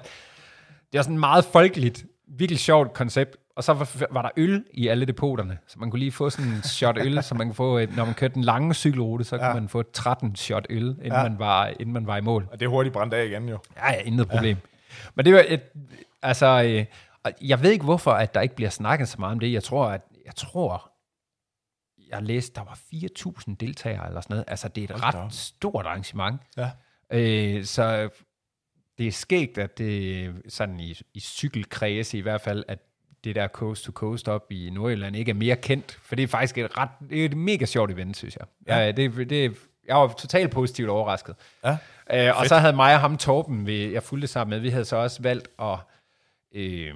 det var sådan et meget folkeligt, virkelig sjovt koncept. Og så var, var der øl i alle depoterne, så man kunne lige få sådan en shot øl, så man kunne få, når man kørte den lange cykelrute, så ja. kunne man få 13 shot øl, inden, Ja. man, var, inden man var i mål. Og det er hurtigt brændt af igen, jo. Ja, ja, intet problem. Ja. Men det var et, altså, øh, jeg ved ikke hvorfor, at der ikke bliver snakket så meget om det. Jeg tror, at, jeg tror, jeg læste, der var 4.000 deltagere eller sådan noget. Altså, det er et Hold da op. ret stort arrangement. Ja. Øh, så det er skægt, at det sådan i, i cykelkredse i hvert fald, at det der coast to coast op i Nordjylland ikke er mere kendt, for det er faktisk et ret, det er et mega sjovt event, synes jeg. Ja. Ja, det, det, jeg var totalt positivt overrasket. Ja. Øh, og så havde mig og ham, Torben, vi, jeg fulgte sammen med, vi havde så også valgt at øh,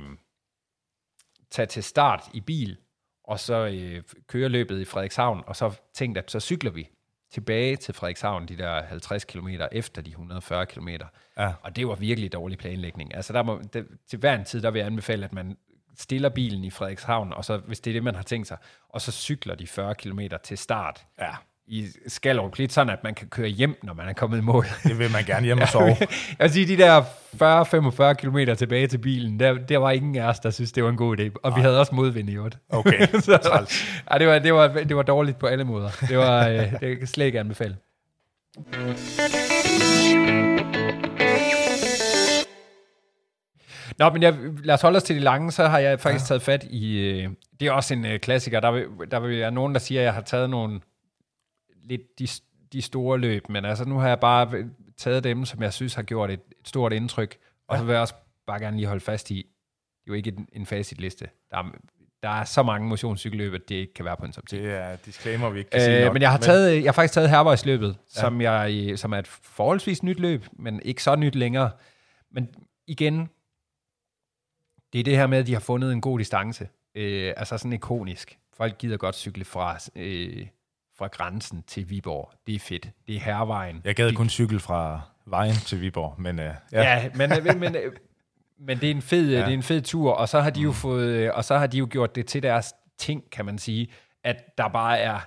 tage til start i bil, og så øh, køre løbet i Frederikshavn, og så tænkte at så cykler vi tilbage til Frederikshavn, de der 50 km efter de 140 km. Ja. Og det var virkelig dårlig planlægning. Altså der må, det, til hver en tid, der vil jeg anbefale, at man stiller bilen i Frederikshavn, og så, hvis det er det, man har tænkt sig, og så cykler de 40 km til start Ja. I Skallerup Klit, sådan at man kan køre hjem, når man er kommet i mål. Det vil man gerne hjem og sove. jeg vil sige, de der 40-45 km tilbage til bilen, der, der var ingen af os, der synes, det var en god idé. Og vi havde også modvind i øvrigt. Okay, så, træls. ja, det, var, det, var, det var dårligt på alle måder. Det var øh, det kan slet ikke anbefale. Nå, men jeg, lad os holde os til de lange, så har jeg faktisk ja. taget fat i, øh, det er også en øh, klassiker, der vil, der vil være nogen, der siger, at jeg har taget nogle lidt de, de store løb, men altså nu har jeg bare taget dem, som jeg synes har gjort et, et stort indtryk, og så vil jeg også bare gerne lige holde fast i, det er jo ikke en, en facitliste. Der er, der er så mange motionscykelløb, at det ikke kan være på en top 10. Det er disclaimer, vi ikke kan sige Øh, nok. men jeg har, taget, jeg har faktisk taget hervejsløbet, Ja. ja. som, jeg, som er et forholdsvis nyt løb, men ikke så nyt længere. Men igen, det er det her med, at de har fundet en god distance. Øh, altså sådan ikonisk. Folk gider godt cykle fra, øh, fra grænsen til Viborg. Det er fedt. Det er hervejen. Jeg gad De- kun cykel fra vejen til Viborg, men uh, ja. Ja, men, men, men, men det er en fed, Ja. det er en fed tur, og så har de jo fået, øh, og så har de jo gjort det til deres ting, kan man sige, at der bare er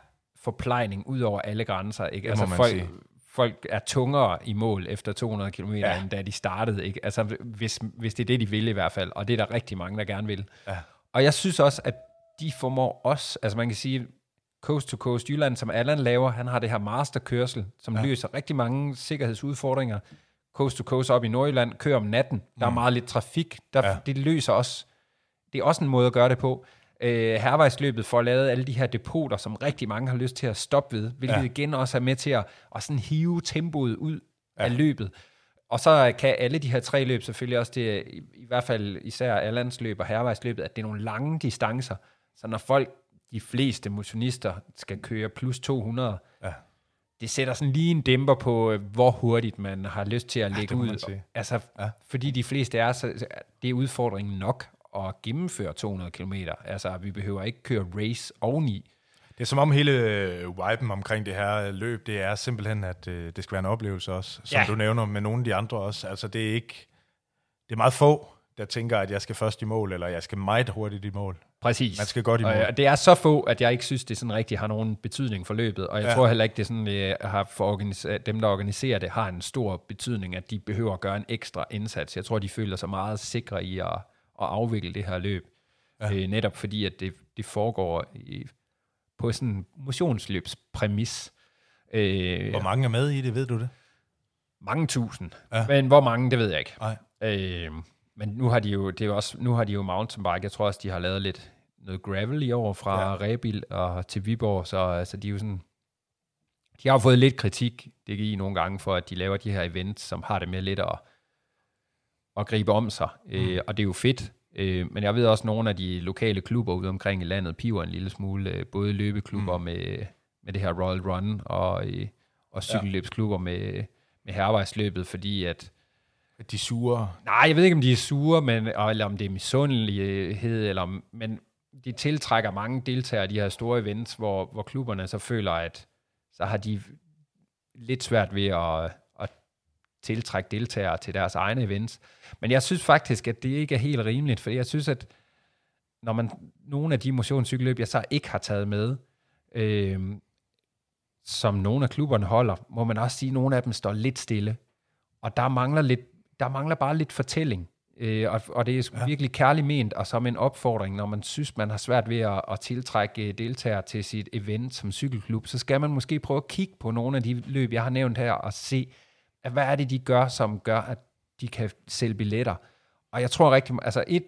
forplejning ud over alle grænser, ikke? må Altså man folk, sige. folk er tungere i mål efter 200 km, ja. end da de startede, ikke? Altså hvis, hvis det er det, de vil i hvert fald, og det er der rigtig mange, der gerne vil. Ja. Og jeg synes også, at de formår også, altså man kan sige, Coast to Coast Jylland, som Allan laver, han har det her masterkørsel, som Ja. løser rigtig mange sikkerhedsudfordringer. Coast to Coast op i Nordjylland, kører om natten, der er meget lidt trafik, der, Ja. det løser også det er også en måde at gøre det på. Øh, hervejsløbet får lavet alle de her depoter, som rigtig mange har lyst til at stoppe ved, hvilket ja. Igen også er med til at, at sådan hive tempoet ud ja. af løbet. Og så kan alle de her tre løb selvfølgelig også, det, i, i hvert fald især Allands løb og hervejsløbet, at det er nogle lange distancer. Så når folk, de fleste motionister, skal køre plus 200, Ja. det sætter sådan lige en dæmper på, øh, hvor hurtigt man har lyst til at lægge man ud. Altså, ja. fordi de fleste er, så det er udfordringen nok at gennemføre 200 km. Altså, vi behøver ikke køre race oveni. Det er som om hele øh, viben omkring det her løb, det er simpelthen, at øh, det skal være en oplevelse også, som Ja. ja. du nævner med nogle af de andre også. Altså det er ikke, det er meget få, der tænker, at jeg skal først i mål, eller jeg skal meget hurtigt i mål. Præcis. Man skal godt i mål. Og, og det er så få, at jeg ikke synes, det sådan rigtig har nogen betydning for løbet. Og jeg ja. Tror heller ikke, det sådan, det har for organis- dem, der organiserer det, har en stor betydning, at de behøver at gøre en ekstra indsats. Jeg tror, de føler sig meget sikre i at, at afvikle det her løb. Ja. Øh, netop fordi, at det, det foregår i, på sådan en motionsløbspræmis. Øh, Hvor mange er med i det, ved du det? mange tusind. Ja. Men hvor mange, det ved jeg ikke. Nej. Øh, men nu har de jo, det er jo også, nu har de jo mountainbike. Jeg tror også, de har lavet lidt noget gravel i år fra ja. Ja. Rebil og til Viborg, så altså, de er jo sådan, de har jo fået lidt kritik, det I nogle gange, for at de laver de her events, som har det med lidt at, at gribe om sig. Mm. Øh, og det er jo fedt. Øh, men jeg ved også, at nogle af de lokale klubber ude omkring i landet piver en lille smule, øh, både løbeklubber mm. med, med det her Royal Run, og, øh, og cykelløbsklubber med, med hervejsløbet, fordi at de sure. Nej, jeg ved ikke, om de er sure, men, eller om det er misundelighed, eller, om- men de tiltrækker mange deltagere i de her store events, hvor, hvor klubberne så føler, at så har de lidt svært ved at, at tiltrække deltagere til deres egne events. Men jeg synes faktisk, at det ikke er helt rimeligt, for jeg synes, at når man nogle af de motionscykelløb, jeg så ikke har taget med, øh, som nogle af klubberne holder, må man også sige, at nogle af dem står lidt stille. Og der mangler, lidt, der mangler bare lidt fortælling. Øh, og, og det er ja. virkelig kærligt ment, og som en opfordring, når man synes, man har svært ved at, at tiltrække øh, deltagere til sit event som cykelklub, så skal man måske prøve at kigge på nogle af de løb, jeg har nævnt her, og se, at hvad er det, de gør, som gør, at de kan sælge billetter. Og jeg tror rigtig, altså et,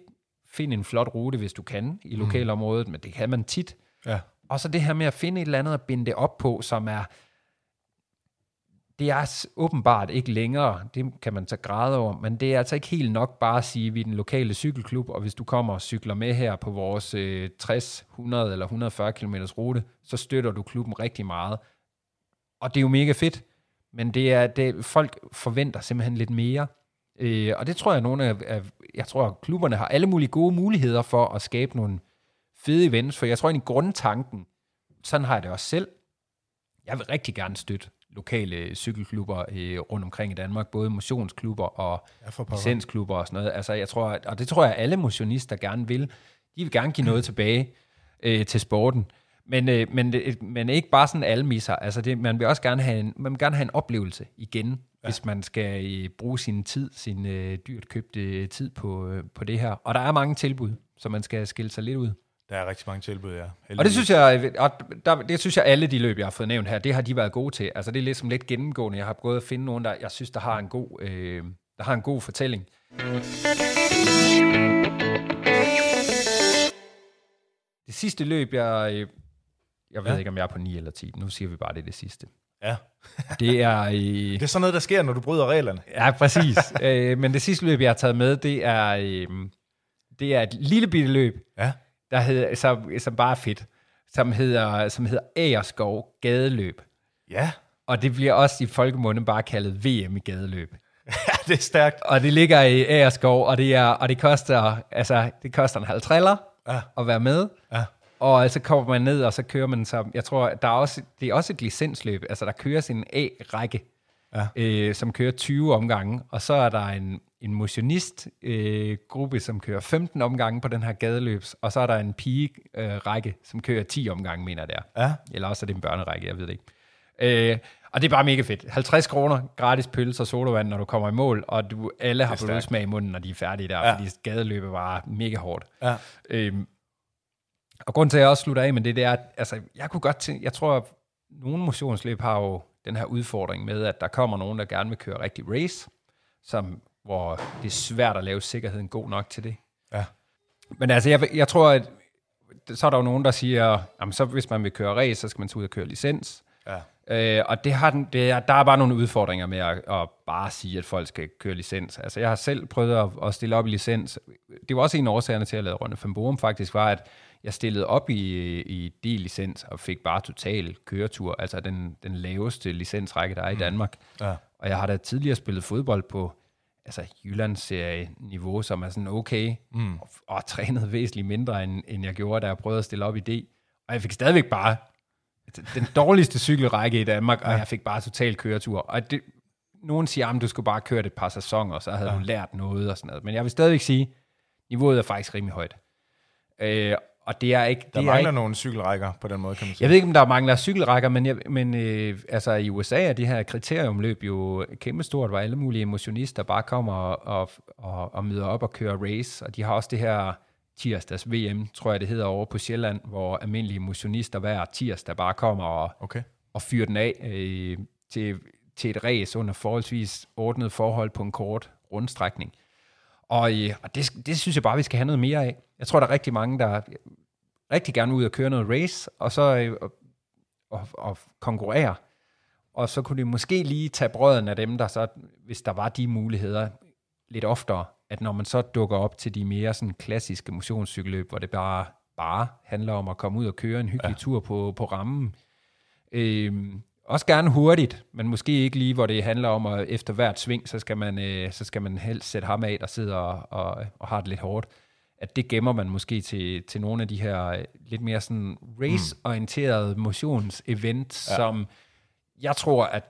find en flot rute, hvis du kan, i lokalområdet, men det kan man tit. Ja. Og så det her med at finde et eller andet at binde det op på, som er, det er åbenbart ikke længere, det kan man tage græde over, men det er altså ikke helt nok bare at sige, at vi er den lokale cykelklub, og hvis du kommer og cykler med her på vores øh, 60, 100 eller 140 km rute, så støtter du klubben rigtig meget. Og det er jo mega fedt, men det er, det, folk forventer simpelthen lidt mere. Øh, og det tror jeg, nogle af, af, jeg tror, at klubberne har alle mulige gode muligheder for at skabe nogle fede events, for jeg tror egentlig grundtanken, sådan har jeg det også selv, jeg vil rigtig gerne støtte lokale cykelklubber øh, rundt omkring i Danmark, både motionsklubber og Ja, licensklubber og sådan noget. Altså, jeg tror, og det tror jeg, alle motionister gerne vil. De vil gerne give noget tilbage øh, til sporten. Men, øh, men, det- men ikke bare sådan alle misser. Altså det, man vil også gerne have en, man vil gerne have en oplevelse igen, ja. hvis man skal øh, bruge sin tid, sin øh, dyrt købte tid på, øh, på det her. Og der er mange tilbud, så man skal skille sig lidt ud. Der er rigtig mange tilbud, ja. Og det synes jeg, og der, det synes jeg, alle de løb, jeg har fået nævnt her, det har de været gode til. Altså det er lidt som lidt gennemgående. Jeg har prøvet at finde nogen, der jeg synes, der har en god, øh, der har en god fortælling. Det sidste løb, jeg, øh, jeg ved. Ja. ikke, om jeg er på 9 eller 10. Nu siger vi bare, det er det sidste. Ja. Det er... Øh, Det er sådan noget, der sker, når du bryder reglerne. Ja, præcis. øh, men det sidste løb, jeg har taget med, det er, øh, det er et lille bitte løb, Ja. Der hedder, som, som bare er fedt, som hedder, som hedder Agerskov Gadeløb. Ja. Og det bliver også i folkemunde bare kaldet VM i gadeløb. ja, det er stærkt. Og det ligger i Agerskov, og det, er, og det koster, altså, det koster en halv triller Ja. at være med. Ja. Og så kommer man ned, og så kører man så, jeg tror, der er også, det er også et licensløb, altså der køres en A-række, Ja. øh, som kører 20 omgange, og så er der en, en motionist-gruppe, øh, gruppe, som kører 15 omgange på den her gadeløbs, og så er der en pige-række, som kører 10 omgange, mener jeg det er. Ja. Eller også er det en børnerække, jeg ved det ikke. Øh, og det er bare mega fedt. 50 kroner, gratis pølse og sodavand, når du kommer i mål, og du alle har blodsmag i munden, når de er færdige der. Ja. fordi gadeløbet var mega hårdt. Ja. Øhm, og grund til, at jeg også slutter af med det, det er, at altså, jeg kunne godt tænke, jeg tror, at nogle motionsløb har jo den her udfordring med, at der kommer nogen, der gerne vil køre rigtig race, som, hvor det er svært at lave sikkerheden god nok til det. Ja. Men altså, jeg, jeg tror, at så er der jo nogen, der siger, jamen, så hvis man vil køre race, så skal man tage ud og køre licens. Ja. Øh, og det har den, det er, der er bare nogle udfordringer med at, at bare sige, at folk skal køre licens. Altså, jeg har selv prøvet at, at stille op i licens. Det var også en af årsagerne til, at jeg lavede Rønne Femborum faktisk, var, at jeg stillede op i, i D-licens og fik bare total køretur, altså den, den laveste licensrække, der er i Danmark. Ja. Og jeg har da tidligere spillet fodbold på altså Jyllands-niveau, som er sådan okay, mm. og, og trænet væsentligt mindre, end, end jeg gjorde, da jeg prøvede at stille op i D. Og jeg fik stadigvæk bare den dårligste cykelrække i Danmark, og jeg fik bare total køretur. Og det, nogen siger, at du skulle bare køre det et par sæsoner, så havde ja. du lært noget og sådan noget. Men jeg vil stadigvæk sige, niveauet er faktisk rimelig højt. Øh, og det er ikke... Der det mangler er ikke, nogle cykelrækker på den måde, kan man sige. jeg ved ikke, om der mangler cykelrækker, men, jeg, men øh, altså, i USA er de her kriteriumløb jo kæmpestort, hvor alle mulige emotionister bare kommer og, og, og, møder op og kører race. Og de har også det her tirsdags VM, tror jeg det hedder, over på Sjælland, hvor almindelige motionister hver tirsdag bare kommer og, Okay. og fyrer den af øh, til, til et race under forholdsvis ordnet forhold på en kort rundstrækning. Og, øh, og det, det synes jeg bare, vi skal have noget mere af. Jeg tror, der er rigtig mange, der rigtig gerne vil ud og køre noget race, og så øh, og, og, og konkurrere. Og så kunne de måske lige tage brøden af dem, der så, hvis der var de muligheder lidt oftere, at når man så dukker op til de mere sådan klassiske motionscykelløb, hvor det bare, bare handler om at komme ud og køre en hyggelig ja. tur på, på rammen, Øhm, også gerne hurtigt, men måske ikke lige, hvor det handler om, at efter hvert sving, så skal man, øh, så skal man helst sætte ham af, der sidder og, og, og har det lidt hårdt. At det gemmer man måske til, til nogle af de her øh, lidt mere sådan race-orienterede motionsevent, ja. som jeg tror, at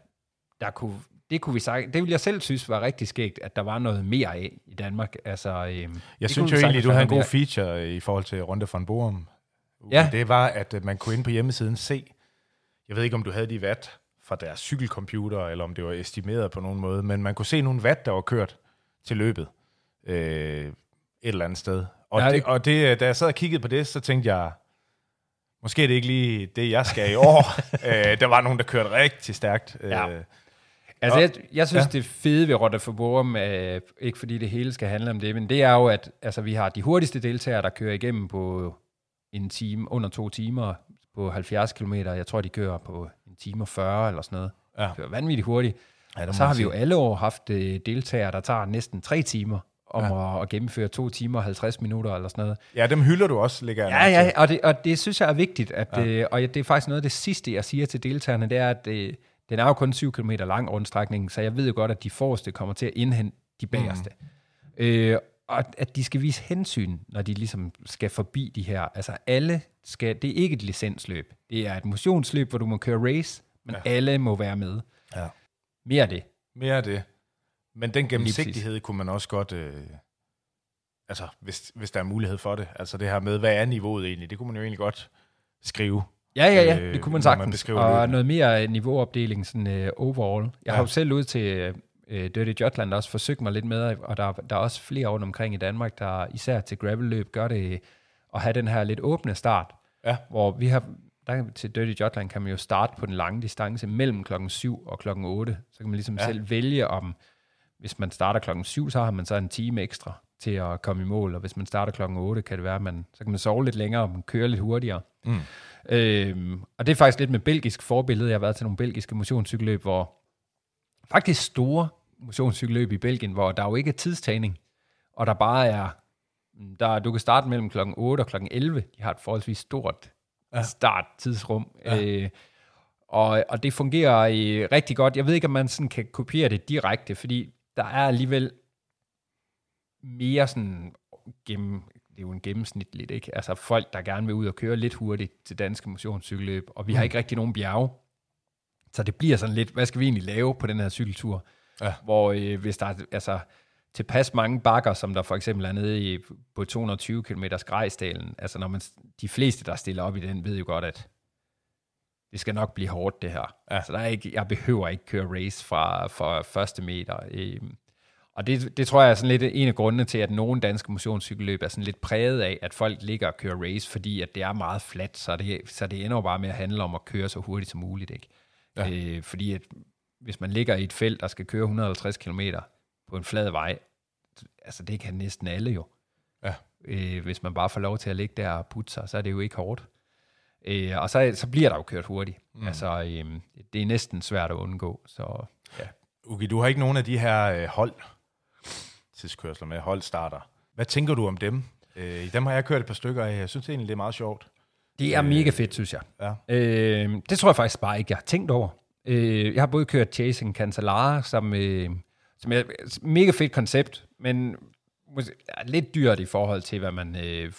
der kunne, det kunne vi sagt, det ville jeg selv synes var rigtig skægt, at der var noget mere af i Danmark. Altså, øhm, Jeg synes jo egentlig, du havde en god feature i forhold til Runde von Borum. Ja. Det var, at øh, man kunne ind på hjemmesiden se, jeg ved ikke, om du havde de watt fra deres cykelcomputer, eller om det var estimeret på nogen måde, men man kunne se nogle watt, der var kørt til løbet øh, et eller andet sted. Og, Ja, ja, det- og det, da jeg sad og kiggede på det, så tænkte jeg, måske er det ikke lige det, jeg skal i år. øh, der var nogen, der kørte rigtig stærkt. Ja. Øh, Altså, Og- jeg, jeg synes, ja. ja. det fede ved Rotter for Borum, øh, ikke fordi det hele skal handle om det, men det er jo, at altså, vi har de hurtigste deltagere, der kører igennem på en time, under to timer på 70 km. Jeg tror, de kører på en time og 40 eller sådan noget. Ja. De kører vanvittigt hurtigt. Ja, og så har vi jo alle år haft øh, deltagere, der tager næsten tre timer om ja. at, at gennemføre to timer og 50 minutter eller sådan noget. ja, dem hylder du også, ligger Ja, ja, og det, og det synes jeg er vigtigt, at, ja. øh, og det er faktisk noget af det sidste, jeg siger til deltagerne, det er, at øh, den er jo kun 7 km lang rundstrækningen, så jeg ved jo godt, at de forreste kommer til at indhente de bagerste. Mm. Øh, og at de skal vise hensyn, når de ligesom skal forbi de her. Altså alle skal, det er ikke et licensløb. Det er et motionsløb, hvor du må køre race, men ja. alle må være med. Ja. Mere af det. Mere af det. Men den gennemsigtighed kunne man også godt, øh, altså hvis, hvis der er mulighed for det, altså det her med, hvad er niveauet egentlig, det kunne man jo egentlig godt skrive. Ja, ja, ja, øh, det kunne man man sagtens. beskriver og løbene. noget mere niveauopdeling sådan uh, overall. Jeg ja. Ja. har jo selv ud til uh, Dirty Jutland også forsøgt mig lidt med, og der, der er også flere rundt omkring i Danmark, der især til gravelløb gør det at have den her lidt åbne start, Ja. hvor vi har der, til Dirty Jutland kan man jo starte på den lange distance mellem klokken 7 og klokken 8. Så kan man ligesom. Ja. selv vælge om, hvis man starter klokken 7, så har man så en time ekstra til at komme i mål, og hvis man starter klokken 8, kan det være, at man, så kan man sove lidt længere, og man kører lidt hurtigere. Mm. Øhm, og det er faktisk lidt med belgisk forbillede. Jeg har været til nogle belgiske motionscykelløb, hvor faktisk store motionscykelløb i Belgien, hvor der jo ikke er tidstagning, og der bare er, der, du kan starte mellem klokken 8 og klokken 11. De har et forholdsvis stort ja. Starttidsrum. Ja. Øh, og, og det fungerer øh, rigtig godt. Jeg ved ikke, om man sådan kan kopiere det direkte, fordi der er alligevel mere sådan gennem, det er jo en gennemsnitligt, ikke? Altså folk, der gerne vil ud og køre lidt hurtigt til danske motionscykelløb, og vi har ikke rigtig nogen bjerge. Så det bliver sådan lidt, hvad skal vi egentlig lave på den her cykeltur? Ja. Hvor øh, hvis der er altså, tilpas mange bakker, som der for eksempel er nede i, på 220 km Grejsdalen, altså når man, de fleste, der stiller op i den, ved jo godt, at det skal nok blive hårdt, det her. Ja. Så der er ikke, jeg behøver ikke køre race fra, fra første meter. Øhm, og det, det tror jeg er sådan lidt en af grundene til, at nogle danske motionscykelløb er sådan lidt præget af, at folk ligger og kører race, fordi at det er meget fladt, så det, så det ender jo bare med at handle om at køre så hurtigt som muligt. Ikke? Ja. Øh, fordi at hvis man ligger i et felt, der skal køre 150 km på en flad vej, altså det kan næsten alle jo. Ja. Øh, hvis man bare får lov til at ligge der og putte sig, så er det jo ikke hårdt. Øh, og så, så bliver der jo kørt hurtigt. Mm. Altså, øh, det er næsten svært at undgå. Så, ja. Ugi, du har ikke nogen af de her øh, hold tidskørsler med holdstarter. Hvad tænker du om dem? Øh, dem har jeg kørt et par stykker af. Jeg synes egentlig, det er meget sjovt. Det er mega fedt, synes jeg. Ja. Øh, det tror jeg faktisk bare ikke, jeg har tænkt over. Øh, jeg har både kørt Chasing Cancellara, som, øh, som er et mega fedt koncept, men måske, er lidt dyrt i forhold til, hvad man... Øh,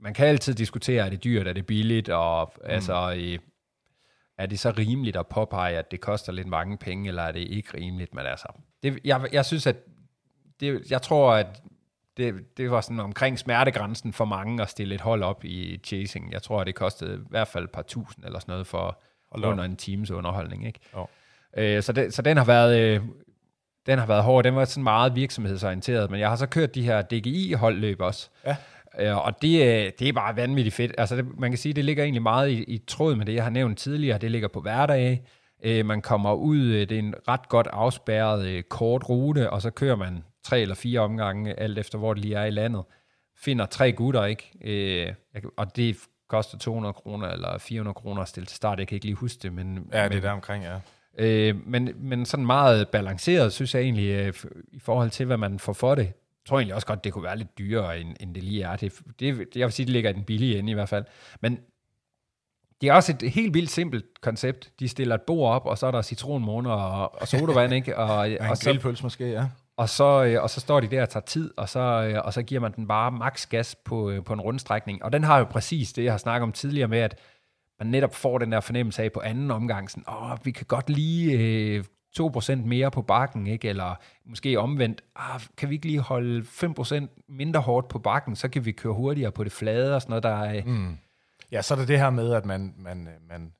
man kan altid diskutere, er det dyrt, er det billigt, og mm. altså... Øh, er det så rimeligt at påpege, at det koster lidt mange penge, eller er det ikke rimeligt? Men altså, det, jeg, jeg synes, at det, jeg tror, at det, det var sådan omkring smertegrænsen for mange at stille et hold op i chasing. Jeg tror, at det kostede i hvert fald et par tusind eller sådan noget for Hold under en times underholdning. Ikke? Jo. Øh, så, det, så den har været... Øh, den har været hård. Den var sådan meget virksomhedsorienteret, men jeg har så kørt de her DGI-holdløb også. Ja. Øh, og det, øh, det er bare vanvittigt fedt. Altså, det, man kan sige, det ligger egentlig meget i, i tråd med det, jeg har nævnt tidligere. Det ligger på hverdage. Øh, man kommer ud, det er en ret godt afspærret øh, kort rute, og så kører man tre eller fire omgange, alt efter hvor det lige er i landet. Finder tre gutter, ikke? Øh, og det koster 200 kroner eller 400 kroner at stille til start. Jeg kan ikke lige huske det, men, Ja, det men er der omkring, ja. Øh, men, men sådan meget balanceret, synes jeg egentlig, øh, i forhold til, hvad man får for det. Jeg tror egentlig også godt, det kunne være lidt dyrere, end, end det lige er. Det, det, jeg vil sige, det ligger i den billige ende i hvert fald. Men det er også et helt vildt simpelt koncept. De stiller et bord op, og så er der citronmåner og, og sodavand, ikke? Og, en og, så, grillpølse måske, ja og, så, øh, og så står de der og tager tid, og så, øh, og så giver man den bare maks gas på, øh, på en rundstrækning. Og den har jo præcis det, jeg har snakket om tidligere med, at man netop får den der fornemmelse af på anden omgang, sådan, åh, vi kan godt lige øh, 2% mere på bakken, ikke? eller måske omvendt, ah, kan vi ikke lige holde 5% mindre hårdt på bakken, så kan vi køre hurtigere på det flade og sådan noget, der er, øh, mm. Ja, så er det det her med, at man, man, øh, man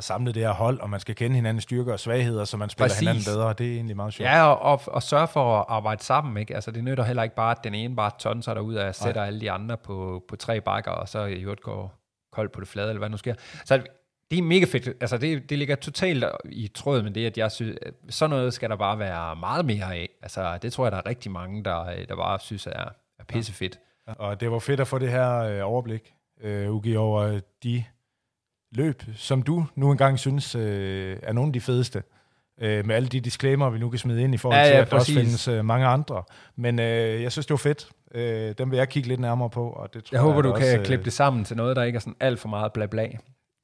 har samlet det her hold, og man skal kende hinandens styrker og svagheder, så man spiller Præcis. hinanden bedre. Det er egentlig meget sjovt. Ja, og, og, og sørge for at arbejde sammen, ikke? Altså, det nytter heller ikke bare, at den ene bare tonser derud og sætter alle de andre på, på tre bakker, og så i øvrigt går koldt på det flade, eller hvad nu sker. Så det er mega fedt. Altså, det, det ligger totalt i tråd med det, at jeg synes, at sådan noget skal der bare være meget mere af. Altså, det tror jeg, der er rigtig mange, der, der bare synes er, er pissefedt. Og det var fedt at få det her øh, overblik, øh, Ugi, over de løb, som du nu engang synes øh, er nogle af de fedeste. Øh, med alle de disclaimer, vi nu kan smide ind i forhold Ja, til, ja, at der også præcis. findes øh, mange andre. Men øh, jeg synes, det var fedt. Øh, dem vil jeg kigge lidt nærmere på. Og det tror Jeg håber, da du også, kan øh, klippe det sammen til noget, der ikke er sådan alt for meget bla bla.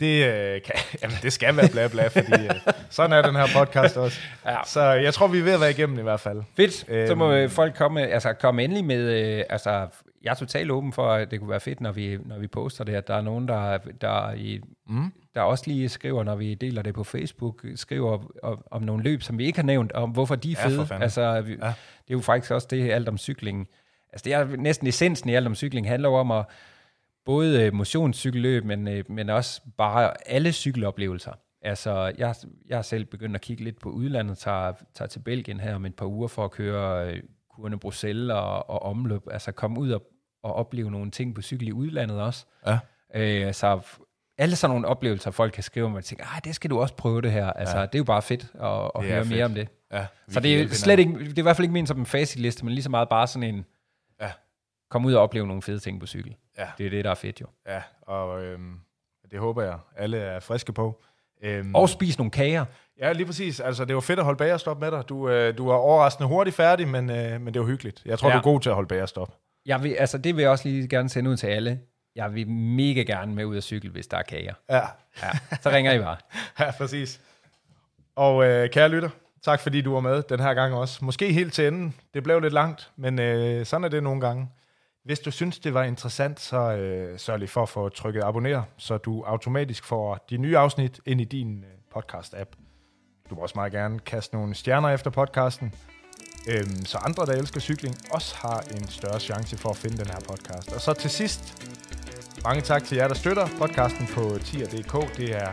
Det, øh, kan, jamen, det skal være bla bla, fordi øh, sådan er den her podcast også. Ja. Så jeg tror, vi er ved at være igennem i hvert fald. Fedt. så må Øhm. øh, folk komme, altså komme endelig med, øh, altså jeg er totalt åben for, at det kunne være fedt, når vi, når vi poster det, at der er nogen, der, der, i, mm. der også lige skriver, når vi deler det på Facebook, skriver om, om nogle løb, som vi ikke har nævnt, om hvorfor de er fede. altså, vi, ja. Det er jo faktisk også det alt om cyklingen. Altså det er næsten essensen i alt om cykling, handler om at både øh, motionscykelløb, men, øh, men også bare alle cykeloplevelser. Altså, jeg, jeg har selv begyndt at kigge lidt på udlandet, tager, tager til Belgien her om et par uger for at køre øh, kurene Bruxelles og, og omløb. Altså komme ud og, og opleve nogle ting på cykel i udlandet også. Ja. Øh, så alle sådan nogle oplevelser, folk kan skrive og tænke, ah, det skal du også prøve det her. Altså, ja. det er jo bare fedt at, at Det høre fedt. mere om det. Ja, Så det er slet ikke, det er i hvert fald ikke ment som en facitliste, men lige så meget bare sådan en, Ja. kom ud og opleve nogle fede ting på cykel. Ja. Det er det, der er fedt jo. Ja, og øhm, det håber jeg, alle er friske på. Øhm, Og spise nogle kager. Ja, lige præcis. Altså, det var fedt at holde bagerstop med dig. Du, øh, du er overraskende hurtigt færdig, men, øh, men det var hyggeligt. Jeg tror, ja. du er god til at holde bagerstop. Jeg vil, altså, det vil jeg også lige gerne sende ud til alle. Jeg vil mega gerne med ud at cykle, hvis der er kager. Ja, Ja, så ringer I bare. ja præcis. Og øh, kære lytter, tak fordi du var med den her gang også. Måske helt til enden. Det blev lidt langt, men øh, sådan er det nogle gange. Hvis du synes, det var interessant, så øh, sørg lige for at få trykket abonner, så du automatisk får de nye afsnit ind i din øh, podcast-app. Du må også meget gerne kaste nogle stjerner efter podcasten, øhm, så andre, der elsker cykling, også har en større chance for at finde den her podcast. Og så til sidst, mange tak til jer, der støtter podcasten på tier.dk. Det er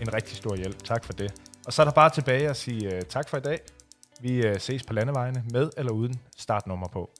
en rigtig stor hjælp. Tak for det. Og så er der bare tilbage at sige uh, tak for i dag. Vi uh, ses på landevejene med eller uden startnummer på.